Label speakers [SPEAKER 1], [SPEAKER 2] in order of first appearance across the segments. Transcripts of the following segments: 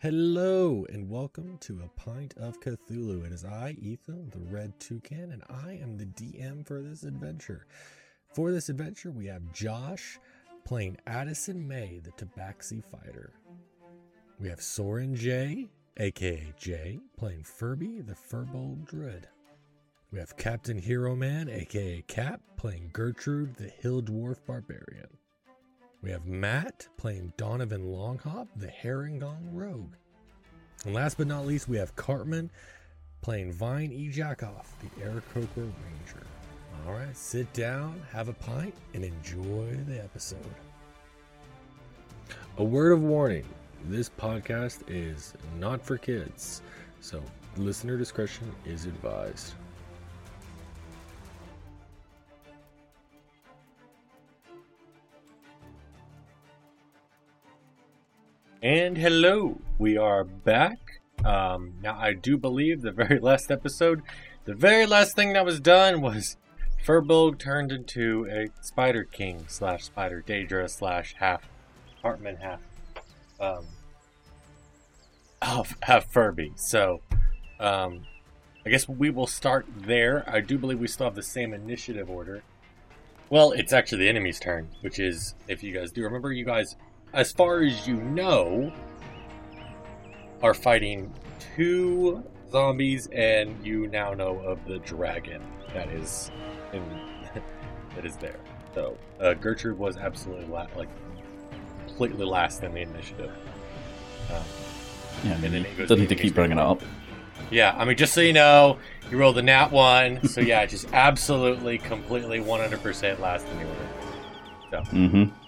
[SPEAKER 1] Hello and welcome to a pint of Cthulhu. It is I, Ethan, the Red Toucan, and I am the DM for this adventure. For this adventure, we have Josh playing Addison May, the Tabaxi fighter. We have Soren J, aka Jay, playing Furby, the Furbolg druid. We have Captain Hero Man, aka Cap, playing Gertrude, the Hill Dwarf barbarian. We have Matt playing Donovan Longhop, the Harengon Rogue. And last but not least, we have Cartman playing Vine E. Jackoff, the Aarakocra Ranger. All right, sit down, have a pint, and enjoy the episode. A word of warning this podcast is not for kids, so listener discretion is advised.
[SPEAKER 2] And hello, we are back. Um, now, I do believe the very last episode, the very last thing that was done was Furbolg turned into a Spider King slash Spider Daedra slash half Hartman half um, half, half Furby. So, um, I guess we will start there. I do believe we still have the same initiative order. Well, it's actually the enemy's turn, which is, if you guys do remember, you guys as far as you know, are fighting two zombies, and you now know of the dragon that is in that is there. So uh, Gertrude was absolutely la- like completely last in the initiative. Um,
[SPEAKER 3] Yeah, I
[SPEAKER 2] And
[SPEAKER 3] mean,
[SPEAKER 2] then it goes
[SPEAKER 3] don't need to keep bringing it up.
[SPEAKER 2] yeah, I mean, just so you know, you rolled a nat one, so yeah, just absolutely, completely, one hundred percent last in the order. So.
[SPEAKER 3] Mm-hmm.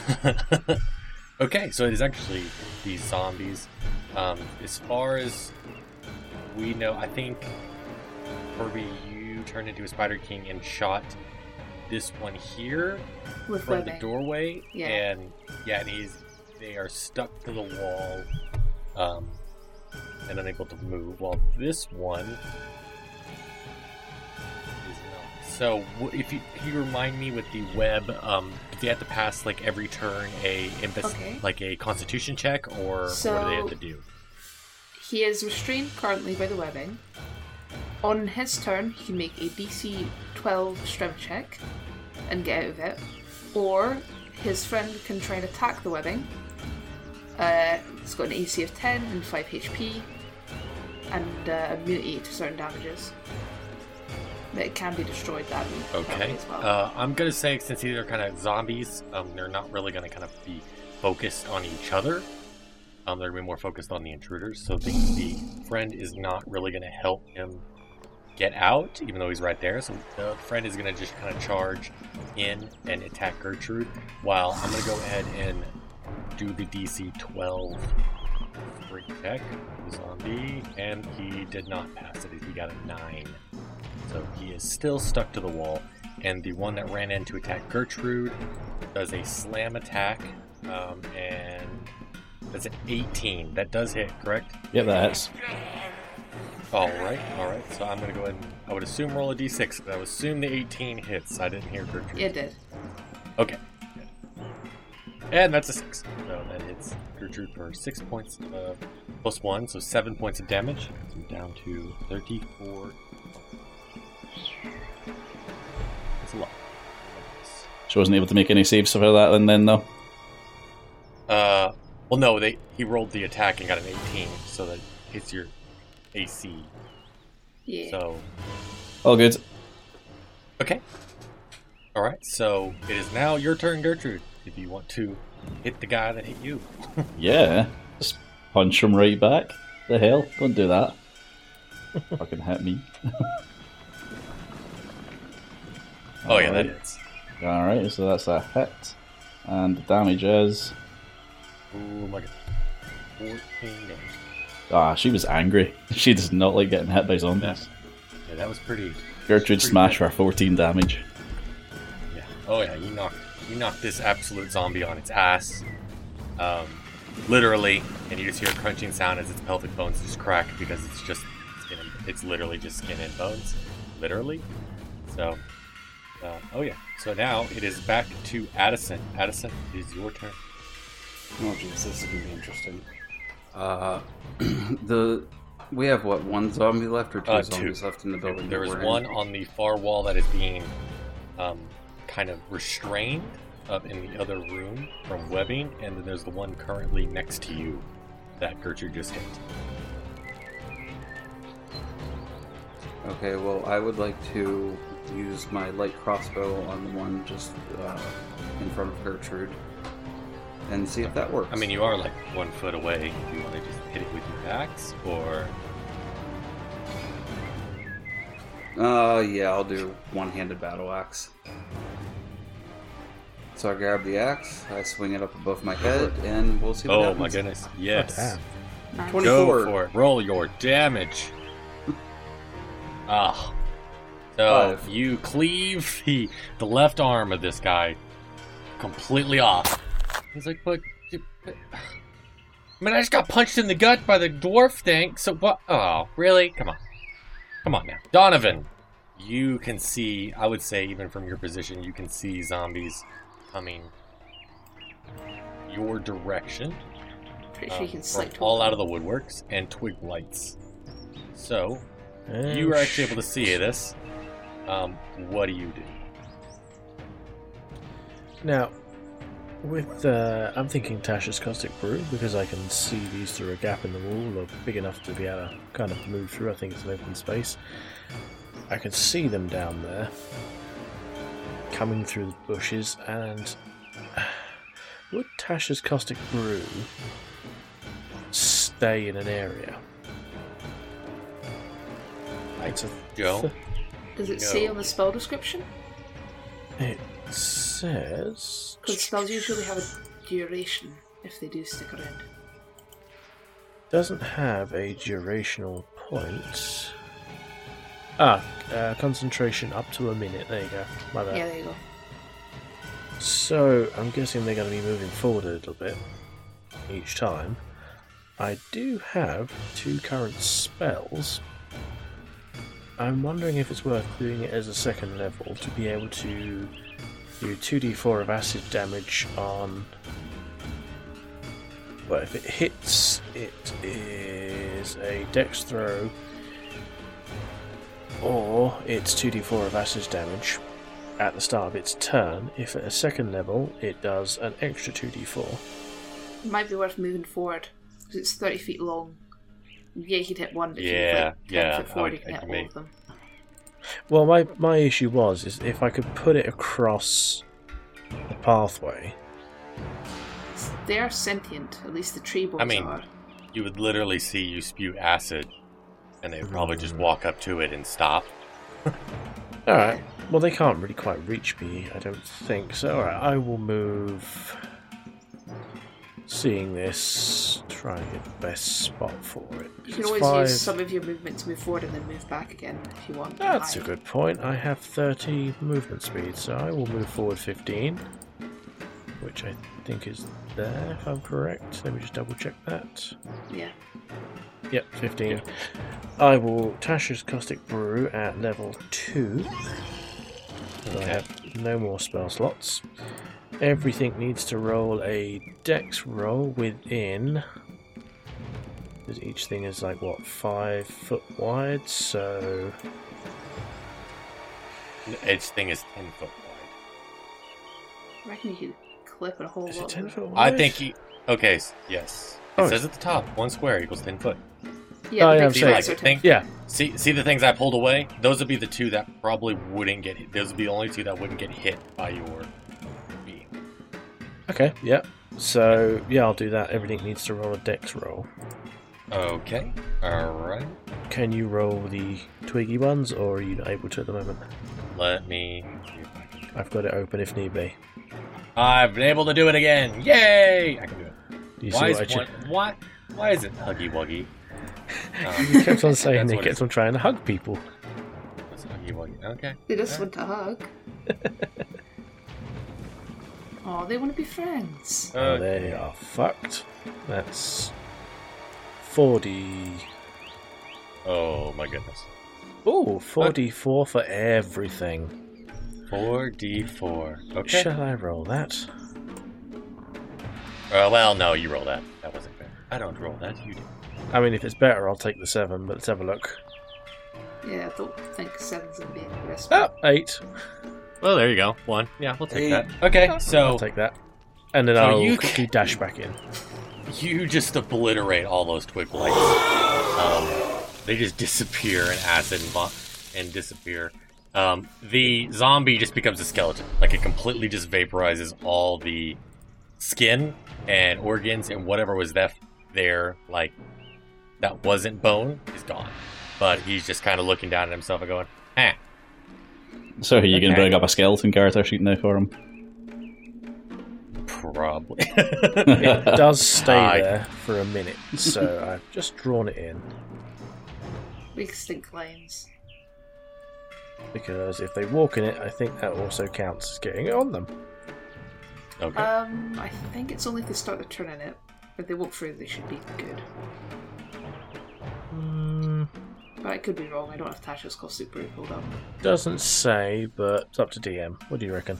[SPEAKER 2] okay, so it is actually these zombies. Um, as far as we know, I think Furby, you turned into a Spider King and shot this one here
[SPEAKER 4] with
[SPEAKER 2] from
[SPEAKER 4] webbing.
[SPEAKER 2] the doorway,
[SPEAKER 4] Yeah.
[SPEAKER 2] and yeah, and he's they are stuck to the wall, um, and unable to move. While this one. So, if you you remind me with the web, um, do they have to pass like every turn a imbus,
[SPEAKER 4] Okay.
[SPEAKER 2] like a Constitution check, or what do they have to do?
[SPEAKER 4] He is restrained currently by the webbing. On his turn, he can make a DC 12 strength check and get out of it. Or his friend can try and attack the webbing. Uh, it's got an AC of 10 and 5 HP, and uh, immunity to certain damages. But it can be destroyed that,
[SPEAKER 2] Okay.
[SPEAKER 4] well.
[SPEAKER 2] Uh, I'm gonna say since these are kind of zombies, um, they're not really gonna kind of be focused on each other. Um, they're gonna be more focused on the intruders. So the, the friend is not really gonna help him get out, even though he's right there. So the friend is gonna just kind of charge in and attack Gertrude, while I'm gonna go ahead and do the DC 12 freak check. Zombie, and he did not pass it. He got a nine. So he is still stuck to the wall. And the one that ran in to attack Gertrude does a slam attack. Um, and that's an 18. That does hit, correct?
[SPEAKER 3] Yep, that hits.
[SPEAKER 2] Alright, alright. So I'm going to go ahead and I would assume roll a d6. 'cause I would assume the 18 hits. I didn't hear Gertrude.
[SPEAKER 4] it did.
[SPEAKER 2] Okay. And that's a 6. So that hits Gertrude for 6 points of plus 1, so 7 points of damage. So down to 34. That's a lot.
[SPEAKER 3] She wasn't able to make any saves for that and then though.
[SPEAKER 2] Uh, well, no, they he rolled the attack and got an 18, so that hits your AC.
[SPEAKER 4] Yeah.
[SPEAKER 2] So,
[SPEAKER 3] All good.
[SPEAKER 2] okay. Alright, so it is now your turn, Gertrude, if you want to hit the guy that hit you.
[SPEAKER 3] Yeah. Just punch him right back. The hell? Don't do that. Fucking hit me.
[SPEAKER 2] Oh, yeah, that
[SPEAKER 3] Alright.
[SPEAKER 2] hits.
[SPEAKER 3] Alright, so that's a hit. And the damage is.
[SPEAKER 2] Oh my god. 14 damage.
[SPEAKER 3] Ah, she was angry. She does not like getting hit by zombies.
[SPEAKER 2] Yeah, that was pretty.
[SPEAKER 3] Gertrude
[SPEAKER 2] Pretty
[SPEAKER 3] smash
[SPEAKER 2] bad.
[SPEAKER 3] for 14 damage.
[SPEAKER 2] Yeah. Oh yeah, you knocked you knocked this absolute zombie on its ass. Um, literally, and you just hear a crunching sound as its pelvic bones just crack because it's just skin and, it's literally just skin and bones, literally. So, uh, oh yeah. So now it is back to Addison. Addison, it is your turn.
[SPEAKER 5] Oh jeez, this is gonna be interesting. Uh, the we have what one zombie left or two
[SPEAKER 2] Uh, two.
[SPEAKER 5] zombies left in the building.
[SPEAKER 2] There
[SPEAKER 5] that
[SPEAKER 2] is
[SPEAKER 5] we're in?
[SPEAKER 2] one on the far wall that is being um, kind of restrained up in the other room from webbing, and then there's the one currently next to you that Gertrude just hit.
[SPEAKER 5] Okay, well, I would like to use my light crossbow on the one just uh, in front of Gertrude and see if that works.
[SPEAKER 2] I mean, you are like one foot away. Do you want to just hit it with your axe, or
[SPEAKER 5] Uh, yeah, I'll do one-handed battle axe. So I grab the axe, I swing it up above my head, and we'll see what
[SPEAKER 2] oh
[SPEAKER 5] happens.
[SPEAKER 2] my goodness, yes,
[SPEAKER 6] damn.
[SPEAKER 4] Nice.
[SPEAKER 5] Twenty-
[SPEAKER 2] go
[SPEAKER 5] 24.
[SPEAKER 2] for it. Roll your damage. Ah, so
[SPEAKER 5] Five.
[SPEAKER 2] you cleave the the left arm of this guy completely off. He's like, but. but- I mean, I just got punched in the gut by the dwarf thing. So what? Oh, really? Come on, come on now, Donovan. You can see. I would say, even from your position, you can see zombies coming your direction.
[SPEAKER 4] Pretty sure
[SPEAKER 2] um,
[SPEAKER 4] you can
[SPEAKER 2] from
[SPEAKER 4] select
[SPEAKER 2] all out of the woodworks and twig blights. So
[SPEAKER 6] And
[SPEAKER 2] you are actually able to see this. Um, what do you do?
[SPEAKER 6] Now, with uh, I'm thinking Tasha's caustic brew because I can see these through a gap in the wall, or big enough to be able to kind of move through. I think it's an open space. I can see them down there, coming through the bushes, and would Tasha's caustic brew stay in an area? It's a
[SPEAKER 2] Joe?
[SPEAKER 4] Does it
[SPEAKER 2] No.
[SPEAKER 4] say on the spell description?
[SPEAKER 6] It says.
[SPEAKER 4] Because spells usually have a duration if they do stick around.
[SPEAKER 6] doesn't have a durational point. Ah, uh, concentration up to a minute. There you go. My bad.
[SPEAKER 4] Yeah, there you go.
[SPEAKER 6] So I'm guessing they're going to be moving forward a little bit each time. I do have two current spells. I'm wondering if it's worth doing it as a second level to be able to do 2d4 of acid damage on. Well, if it hits, it is a dex throw, or it's 2d4 of acid damage at the start of its turn. If at a second level, it does an extra 2d4.
[SPEAKER 4] It might be worth moving forward because it's 30 feet long. Yeah, you could hit one, but if
[SPEAKER 2] Yeah,
[SPEAKER 4] you move like 10
[SPEAKER 2] yeah,
[SPEAKER 4] foot
[SPEAKER 2] I
[SPEAKER 4] forward,
[SPEAKER 2] would-
[SPEAKER 4] you can
[SPEAKER 2] I
[SPEAKER 4] hit all
[SPEAKER 2] make-
[SPEAKER 4] of them.
[SPEAKER 6] Well, my my issue was is if I could put it across the pathway.
[SPEAKER 4] They are sentient, at least the tree bones
[SPEAKER 2] I mean-
[SPEAKER 4] are.
[SPEAKER 2] You would literally see you spew acid, and they would probably just walk up to it and stop.
[SPEAKER 6] All right. Well, they can't really quite reach me, I don't think. So, all right, I will move. Seeing this, try and get the best spot for it.
[SPEAKER 4] You can
[SPEAKER 6] It's
[SPEAKER 4] always
[SPEAKER 6] five-
[SPEAKER 4] use some of your movement to move forward and then move back again if you want.
[SPEAKER 6] That's a good point. I have 30 movement speed, so I will move forward 15, which I think is there, if I'm correct. Let me just double check that.
[SPEAKER 4] Yeah.
[SPEAKER 6] Yep, 15. I will Tasha's Caustic Brew at level 2. So I have no more spell slots. Everything needs to roll a dex roll within. Because each thing is like, what, 5 foot wide? So.
[SPEAKER 2] Each thing is ten foot wide.
[SPEAKER 4] I reckon you could clip it a whole
[SPEAKER 6] Is
[SPEAKER 4] lot.
[SPEAKER 6] it 10
[SPEAKER 4] more.
[SPEAKER 6] foot
[SPEAKER 2] I think he. Okay, yes. It
[SPEAKER 6] Oh,
[SPEAKER 2] says at the top, one square equals ten foot.
[SPEAKER 4] Yeah,
[SPEAKER 6] Oh, yeah, I'm
[SPEAKER 2] See, like, think,
[SPEAKER 6] Yeah,
[SPEAKER 2] see, see the things I pulled away. Those would be the two that probably wouldn't get. hit. Those would be the only two that wouldn't get hit by your beam.
[SPEAKER 6] Okay, yeah. So, yeah, I'll do that. Everything needs to roll a dex roll.
[SPEAKER 2] Okay. All right.
[SPEAKER 6] Can you roll the twiggy ones, or are you not able to at the moment?
[SPEAKER 2] Let me. I can-
[SPEAKER 6] I've got it open if need be.
[SPEAKER 2] I've been able to do it again! Yay! I can do it.
[SPEAKER 6] Do you
[SPEAKER 2] Why
[SPEAKER 6] see
[SPEAKER 2] is
[SPEAKER 6] what I
[SPEAKER 2] one,
[SPEAKER 6] ch-
[SPEAKER 2] why why is it huggy wuggy? Um,
[SPEAKER 6] He kept on saying
[SPEAKER 2] That's
[SPEAKER 6] he
[SPEAKER 2] what
[SPEAKER 6] keeps on trying to hug people.
[SPEAKER 2] It's huggy wuggy. Okay.
[SPEAKER 4] They just want to hug. oh, they want to be friends.
[SPEAKER 6] Oh,
[SPEAKER 2] Uh,
[SPEAKER 6] they are fucked. That's 40.
[SPEAKER 2] oh my goodness.
[SPEAKER 6] Oh, 44 for everything.
[SPEAKER 2] Four D four. Okay.
[SPEAKER 6] Shall I roll that?
[SPEAKER 2] Uh, well, no, you roll that. That wasn't fair. I don't roll that. You do.
[SPEAKER 6] I mean, if it's better, I'll take the seven. But let's have a look.
[SPEAKER 4] Yeah, I don't think seven's gonna be the best.
[SPEAKER 6] Oh, eight.
[SPEAKER 2] Well, there you go. One. Yeah, we'll take
[SPEAKER 5] Hey.
[SPEAKER 2] that. Okay, so I'll
[SPEAKER 6] take that. And then
[SPEAKER 2] So
[SPEAKER 6] I'll
[SPEAKER 2] you-
[SPEAKER 6] quickly dash back in.
[SPEAKER 2] you just obliterate all those twig blights. Um, they just disappear in acid and, vo- and disappear. Um, the zombie just becomes a skeleton. Like it completely just vaporizes all the skin and organs and whatever was left there, like that wasn't bone, is gone. But he's just kind of looking down at himself and going, "Eh,
[SPEAKER 3] So are you going to bring up a skeleton character sheet now for him?
[SPEAKER 2] probably."
[SPEAKER 6] It does stay
[SPEAKER 2] I-
[SPEAKER 6] there for a minute, so I've just drawn it in.
[SPEAKER 4] Weak stink lines.
[SPEAKER 6] Because if they walk in it, I think that also counts as getting it on them.
[SPEAKER 2] okay.
[SPEAKER 4] Um, I think it's only if they start the turn in it. If they walk through, they should be good. But I could be wrong. I don't have Tasha's caustic brew pulled up.
[SPEAKER 6] doesn't say, but it's up to DM. What do you reckon?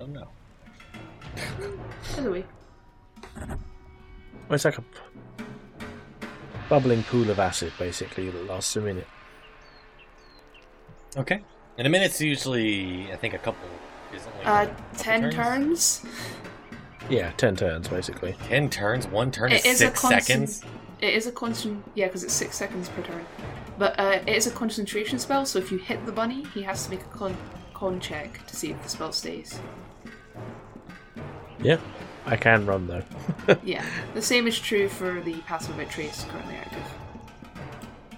[SPEAKER 2] Oh no. know.
[SPEAKER 4] Either way,
[SPEAKER 6] Well, it's like a p- bubbling pool of acid, basically, that lasts a minute.
[SPEAKER 2] Okay. And a minute's usually, I think, a couple. Is it only
[SPEAKER 4] uh,
[SPEAKER 2] a couple
[SPEAKER 4] ten turns.
[SPEAKER 6] Yeah, ten turns, basically.
[SPEAKER 2] Ten turns. One turn
[SPEAKER 4] It
[SPEAKER 2] is
[SPEAKER 4] is a
[SPEAKER 2] six
[SPEAKER 4] constant-
[SPEAKER 2] seconds.
[SPEAKER 4] It is a constant, yeah, because it's six seconds per turn. But uh, it is a concentration spell, so if you hit the bunny, he has to make a con, con check to see if the spell stays.
[SPEAKER 6] Yeah, I can run though.
[SPEAKER 4] Yeah, the same is true for the Pass without Trace currently active.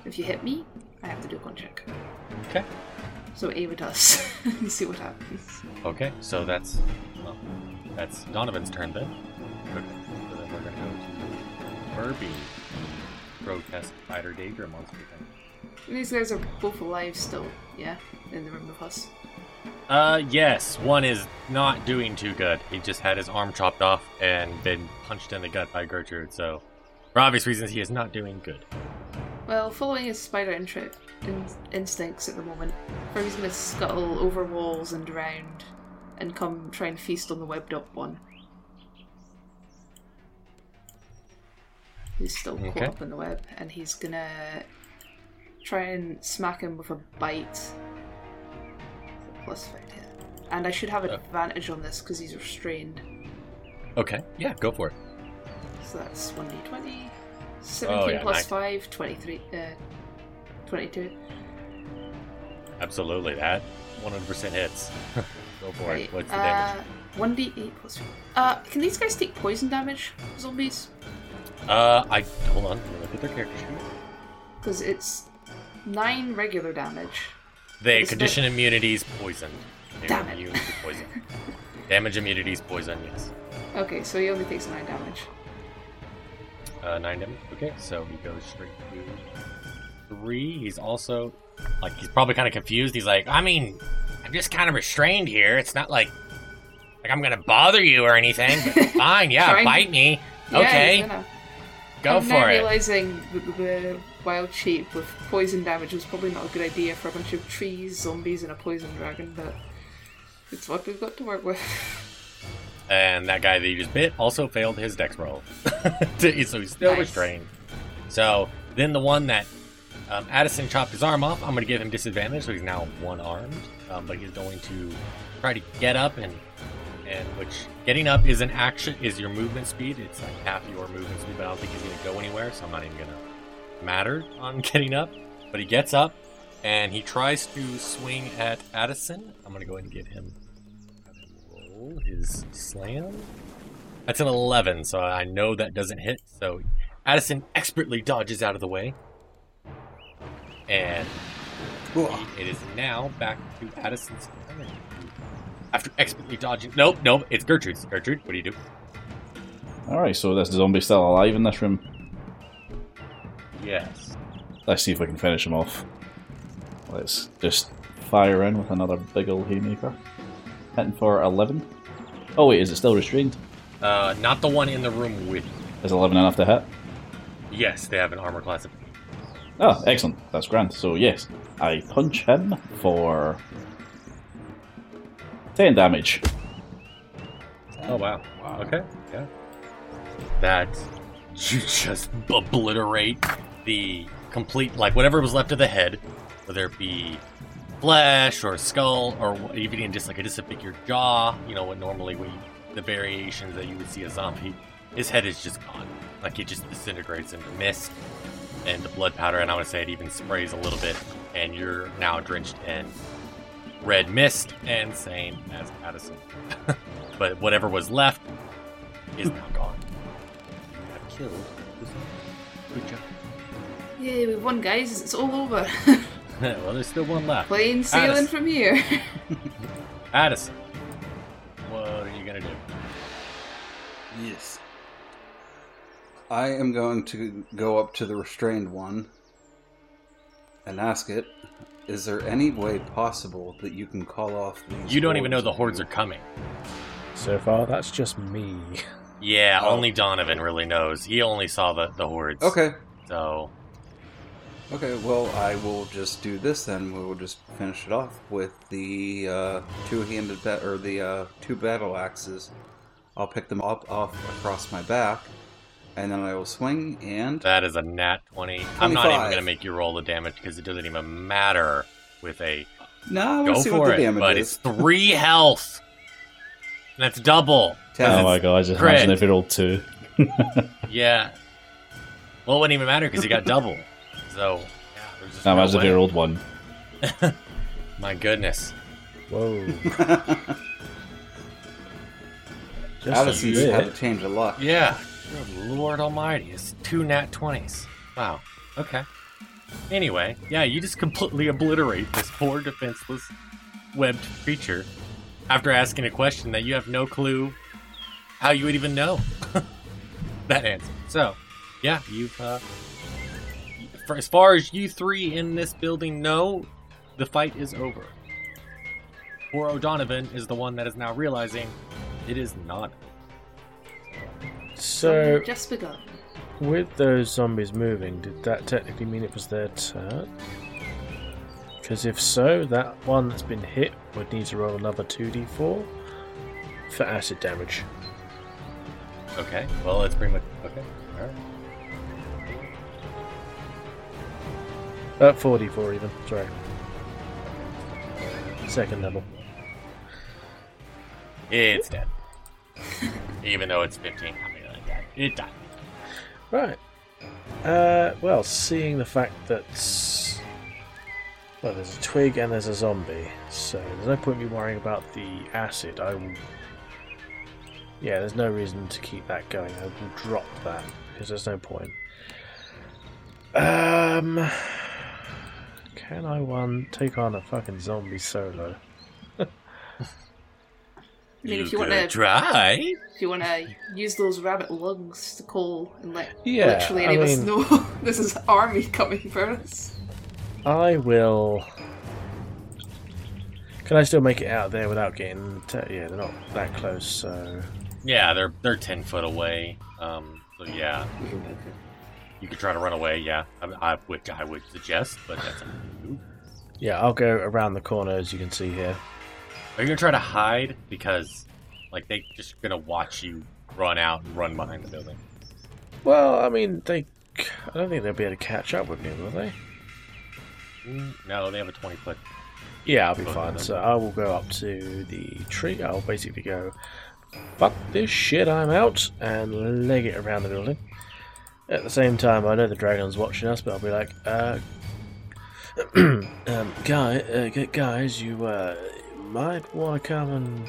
[SPEAKER 4] If you hit me, I have to do a con check.
[SPEAKER 2] Okay.
[SPEAKER 4] So Ava does. you see what happens.
[SPEAKER 2] Okay. So that's well, that's Donovan's turn then. Okay. So then we're gonna go to Furby. Protest fighter danger monster. Thing.
[SPEAKER 4] These guys are both alive still, yeah, in the room with us.
[SPEAKER 2] Uh, yes. One is not doing too good. He just had his arm chopped off and been punched in the gut by Gertrude. So, for obvious reasons, he is not doing good.
[SPEAKER 4] Well, following his spider in- instincts at the moment, Furby's gonna scuttle over walls and around and come try and feast on the webbed up one. He's still caught
[SPEAKER 2] Okay.
[SPEAKER 4] up in the web, and he's gonna try and smack him with a bite. Plus five hit. And I should have
[SPEAKER 2] Uh.
[SPEAKER 4] advantage on this because he's restrained.
[SPEAKER 2] Okay. Yeah. Go for it.
[SPEAKER 4] So that's 1d20. 17
[SPEAKER 2] Oh, yeah,
[SPEAKER 4] plus
[SPEAKER 2] nice.
[SPEAKER 4] 5, 23. Uh, 22.
[SPEAKER 2] Absolutely. That 100% hits. go for
[SPEAKER 4] Right.
[SPEAKER 2] it. What's the
[SPEAKER 4] uh,
[SPEAKER 2] damage?
[SPEAKER 4] 1d8 plus 5. Uh, can these guys take poison damage, zombies?
[SPEAKER 2] Uh, I hold on. Let me look at their character sheet.
[SPEAKER 4] Because it's 9 regular damage.
[SPEAKER 2] They
[SPEAKER 4] It's
[SPEAKER 2] condition immunities poison. They're
[SPEAKER 4] Damn it.
[SPEAKER 2] to poison. Damage immunities poison. Yes.
[SPEAKER 4] Okay, so he only takes 9 damage.
[SPEAKER 2] Uh, nine damage. Okay, so he goes straight to three. He's also like he's probably kind of confused. He's like, I mean, I'm just kind of restrained here. It's not like like I'm gonna bother you or anything. But fine, yeah, bite me.
[SPEAKER 4] Yeah,
[SPEAKER 2] okay, go
[SPEAKER 4] I'm now
[SPEAKER 2] for it.
[SPEAKER 4] realizing that the wild shape with poison damage was probably not a good idea for a bunch of trees, zombies, and a poison dragon, but it's what we've got to work with.
[SPEAKER 2] And that guy that you just bit also failed his dex roll, so he's still
[SPEAKER 4] Nice.
[SPEAKER 2] restrained. So then the one that um, Addison chopped his arm off, I'm going to give him disadvantage, so he's now one armed. Um, but he's going to try to get up and and which getting up is an action is your movement speed. It's like half your movement speed, but I don't think he's going to go anywhere, so I'm not even going to matter on getting up. But he gets up and he tries to swing at Addison. I'm going to go ahead and give him roll his slam. That's an 11, so I know that doesn't hit. So Addison expertly dodges out of the way. And it is now back to Addison's turn. After expertly dodging. Nope, nope, it's Gertrude's. Gertrude, what do you do?
[SPEAKER 3] Alright, so this zombie's still alive in this room.
[SPEAKER 2] Yes.
[SPEAKER 3] Let's see if we can finish him off. Let's just fire in with another big old haymaker. Hitting for 11. Oh wait, is it still restrained?
[SPEAKER 2] Uh, not the one in the room with.
[SPEAKER 3] Is 11 enough to hit?
[SPEAKER 2] Yes, they have an armor class of.
[SPEAKER 3] Oh, excellent. That's grand. So yes, I punch him for 10 damage.
[SPEAKER 2] Oh wow. wow. Okay. Yeah. That you just obliterate the complete like whatever was left of the head, whether it be flesh or skull or wh- even just like a disfigured jaw. You know what normally we the variations that you would see a zombie. His head is just gone. Like it just disintegrates into mist and the blood powder, and I would say it even sprays a little bit, and you're now drenched in red mist and same as Addison. but whatever was left is now gone. You have killed the zombie. Good job.
[SPEAKER 4] Yay, we've won, guys. It's all over.
[SPEAKER 2] well, there's still one left.
[SPEAKER 4] Plain sailing
[SPEAKER 2] Addison.
[SPEAKER 4] from here.
[SPEAKER 2] Addison, what are you gonna do?
[SPEAKER 5] Yes. I am going to go up to the restrained one and ask it, is there any way possible that you can call off these
[SPEAKER 2] You don't even know the
[SPEAKER 5] hordes
[SPEAKER 2] hordes are coming.
[SPEAKER 6] So far, that's just me.
[SPEAKER 2] Yeah,
[SPEAKER 5] Oh.
[SPEAKER 2] only Donovan really knows. He only saw the, the hordes.
[SPEAKER 5] Okay.
[SPEAKER 2] So,
[SPEAKER 5] Okay, well, I will just do this then. We will just finish it off with the uh, two-handed bat or the uh, two battle axes. I'll pick them up off across my back, and then I will swing and
[SPEAKER 2] that is a nat 20. I'm not even gonna make you roll the damage because it doesn't even matter with a
[SPEAKER 5] no,
[SPEAKER 2] go
[SPEAKER 5] we'll see
[SPEAKER 2] for
[SPEAKER 5] what the
[SPEAKER 2] it.
[SPEAKER 5] damage
[SPEAKER 2] But
[SPEAKER 5] is.
[SPEAKER 2] it's three health. And that's double.
[SPEAKER 5] Ten.
[SPEAKER 3] Oh my god, I just
[SPEAKER 2] Crit.
[SPEAKER 3] imagine if it rolled two.
[SPEAKER 2] Yeah. Well, it wouldn't even matter because he got double. So, yeah, there's just
[SPEAKER 3] Now
[SPEAKER 2] no
[SPEAKER 3] imagine if it rolled one.
[SPEAKER 2] My goodness.
[SPEAKER 6] Whoa. Just
[SPEAKER 5] Addison's had a change of luck.
[SPEAKER 2] Yeah. Good Lord Almighty, it's two nat 20s. Wow. Okay. Anyway, yeah, you just completely obliterate this poor defenseless webbed creature after asking a question that you have no clue how you would even know that answer. So, yeah, you've, uh, for as far as you three in this building know, the fight is over. Poor O'Donovan is the one that is now realizing it is not.
[SPEAKER 4] Just begun.
[SPEAKER 6] with those zombies moving, did that technically mean it was their turn? Because if so, that one that's been hit would need to roll another 2d4 for acid damage.
[SPEAKER 2] Okay, well, it's pretty much okay. All right.
[SPEAKER 6] Uh, 4d4 even, sorry. Second level.
[SPEAKER 2] It's dead. Even though it's 15, I mean, it died.
[SPEAKER 6] Right. Uh, well, seeing the fact that. Well, there's a twig and there's a zombie, so there's no point in me worrying about the acid. I will. Yeah, there's no reason to keep that going. I will drop that because there's no point. Um. Can I one take on a fucking zombie solo?
[SPEAKER 4] I mean, if you want to,
[SPEAKER 2] try.
[SPEAKER 4] if you want to use those rabbit lungs to call and let
[SPEAKER 6] Yeah,
[SPEAKER 4] literally any
[SPEAKER 6] I
[SPEAKER 4] of us know this is army coming for us.
[SPEAKER 6] I will. Can I still make it out there without getting? T- yeah, they're not that close, so
[SPEAKER 2] Yeah, they're they're 10 foot away. Um, so yeah, you could try to run away. Yeah, I, I which I would suggest, but that's up to
[SPEAKER 6] yeah, I'll go around the corner as you can see here.
[SPEAKER 2] Are you gonna try to hide because, like, they just gonna watch you run out and run behind the building?
[SPEAKER 6] Well, I mean, they. I don't think they'll be able to catch up with me, will they?
[SPEAKER 2] Mm, No, they have a 20 foot.
[SPEAKER 6] Yeah, I'll be fine. So I will go up to the tree. I'll basically go, fuck this shit, I'm out, and leg it around the building. At the same time, I know the dragon's watching us, but I'll be like, uh, um, guy, uh, gu- guys, you uh, might want to come and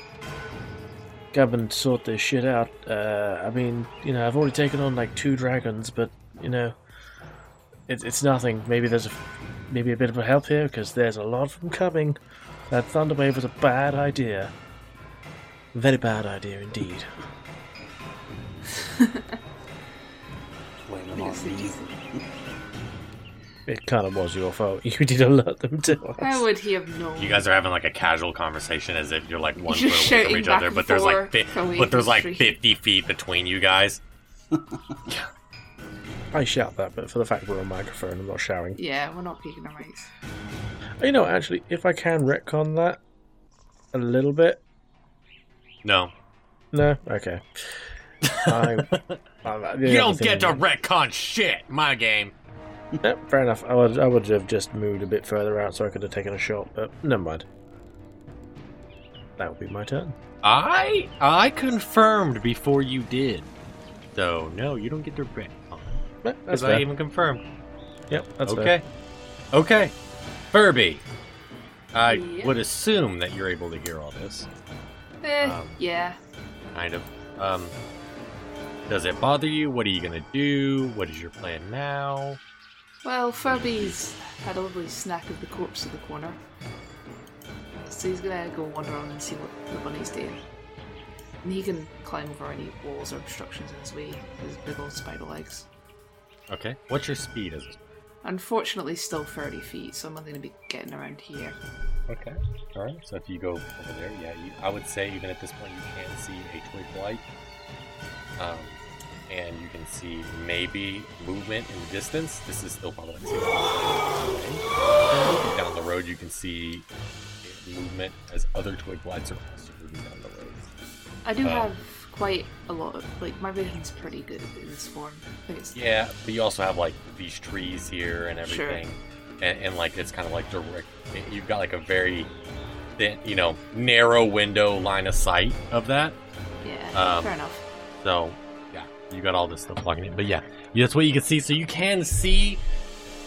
[SPEAKER 6] come and sort this shit out. Uh, I mean, you know, I've already taken on like two dragons, but you know, it's it's nothing. Maybe there's a maybe a bit of a help here because there's a lot of them coming. That thunderwave was a bad idea. Very bad idea indeed.
[SPEAKER 5] Blame it on me.
[SPEAKER 6] It kind of was your fault. You did alert them to us.
[SPEAKER 4] How would he have known?
[SPEAKER 2] You guys are having like a casual conversation as if you're like one
[SPEAKER 4] You're
[SPEAKER 2] foot away from each other, but there's like fi- but there's like
[SPEAKER 4] the
[SPEAKER 2] 50 feet between you guys.
[SPEAKER 6] I shout that, but for the fact we're on microphone, I'm not shouting.
[SPEAKER 4] Yeah, we're not peeking our mics.
[SPEAKER 6] You know, actually, if I can retcon that a little bit,
[SPEAKER 2] No,
[SPEAKER 6] No. Okay. I, I,
[SPEAKER 2] You don't get to retcon shit, my game.
[SPEAKER 6] Yeah, fair enough. I would I would have just moved a bit further out so I could have taken a shot, but never mind. That would be my turn.
[SPEAKER 2] I I confirmed before you did. So no, you don't get to retcon.
[SPEAKER 6] Yeah, that's
[SPEAKER 2] Because I even confirmed.
[SPEAKER 6] Yep, that's fair.
[SPEAKER 2] okay. Okay. Furby. I
[SPEAKER 4] Yeah.
[SPEAKER 2] would assume that you're able to hear all this.
[SPEAKER 4] Eh,
[SPEAKER 2] Um,
[SPEAKER 4] yeah.
[SPEAKER 2] Kind of. Um does it bother you? What are you gonna do? What is your plan now?
[SPEAKER 4] Well, Furby's had a lovely snack of the corpse of the corner. So he's gonna go wander around and see what the bunny's doing. And he can climb over any walls or obstructions in his way with his big old spider legs.
[SPEAKER 2] Okay. What's your speed as a
[SPEAKER 4] Unfortunately, still 30 feet, so I'm only gonna be getting around here.
[SPEAKER 2] Okay. All right. So if you go over there, yeah, you, I would say even at this point you can see a twig blight, um, and you can see maybe movement in the distance. This is still probably like six. Down the road, you can see movement as other twig blights are also moving down the road.
[SPEAKER 4] I do
[SPEAKER 2] Um,
[SPEAKER 4] have quite a lot of, like, my vision's pretty good in this form.
[SPEAKER 2] Yeah, but you also have like these trees here and
[SPEAKER 4] Sure.
[SPEAKER 2] everything, and, and like it's kind of like direct. You've got like a very thin, you know, narrow window line of sight of that.
[SPEAKER 4] Yeah,
[SPEAKER 2] Um,
[SPEAKER 4] fair enough.
[SPEAKER 2] So you got all this stuff blocking it. But yeah, that's what you can see. So you can see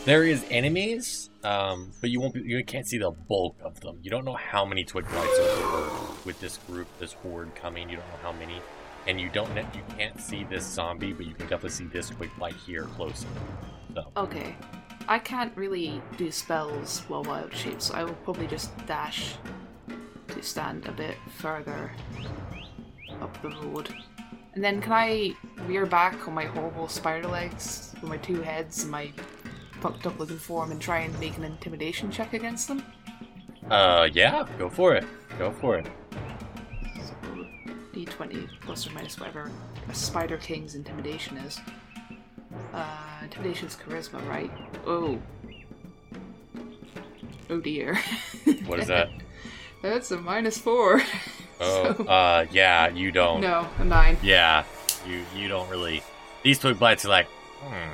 [SPEAKER 2] there is enemies, um, but you won't be. You can't see the bulk of them. You don't know how many twig blights are with this group, this horde coming. You don't know how many, and you don't. kn- You can't see this zombie, but you can definitely see this twig blight here closer. So
[SPEAKER 4] Okay. I can't really do spells while wild shape, so I will probably just dash to stand a bit further up the road. And then can I rear back on my horrible spider legs with my two heads and my fucked up looking form and try and make an intimidation check against them?
[SPEAKER 2] Uh, yeah, go for it. Go for it.
[SPEAKER 4] So D20 plus or minus whatever a spider king's intimidation is. Uh, intimidation's charisma, right? Oh. Oh dear.
[SPEAKER 2] What is that?
[SPEAKER 4] That's a minus four.
[SPEAKER 2] Oh,
[SPEAKER 4] So-
[SPEAKER 2] uh, yeah, you don't.
[SPEAKER 4] no, a nine.
[SPEAKER 2] Yeah, you you don't really. These twig blights are like, hmm.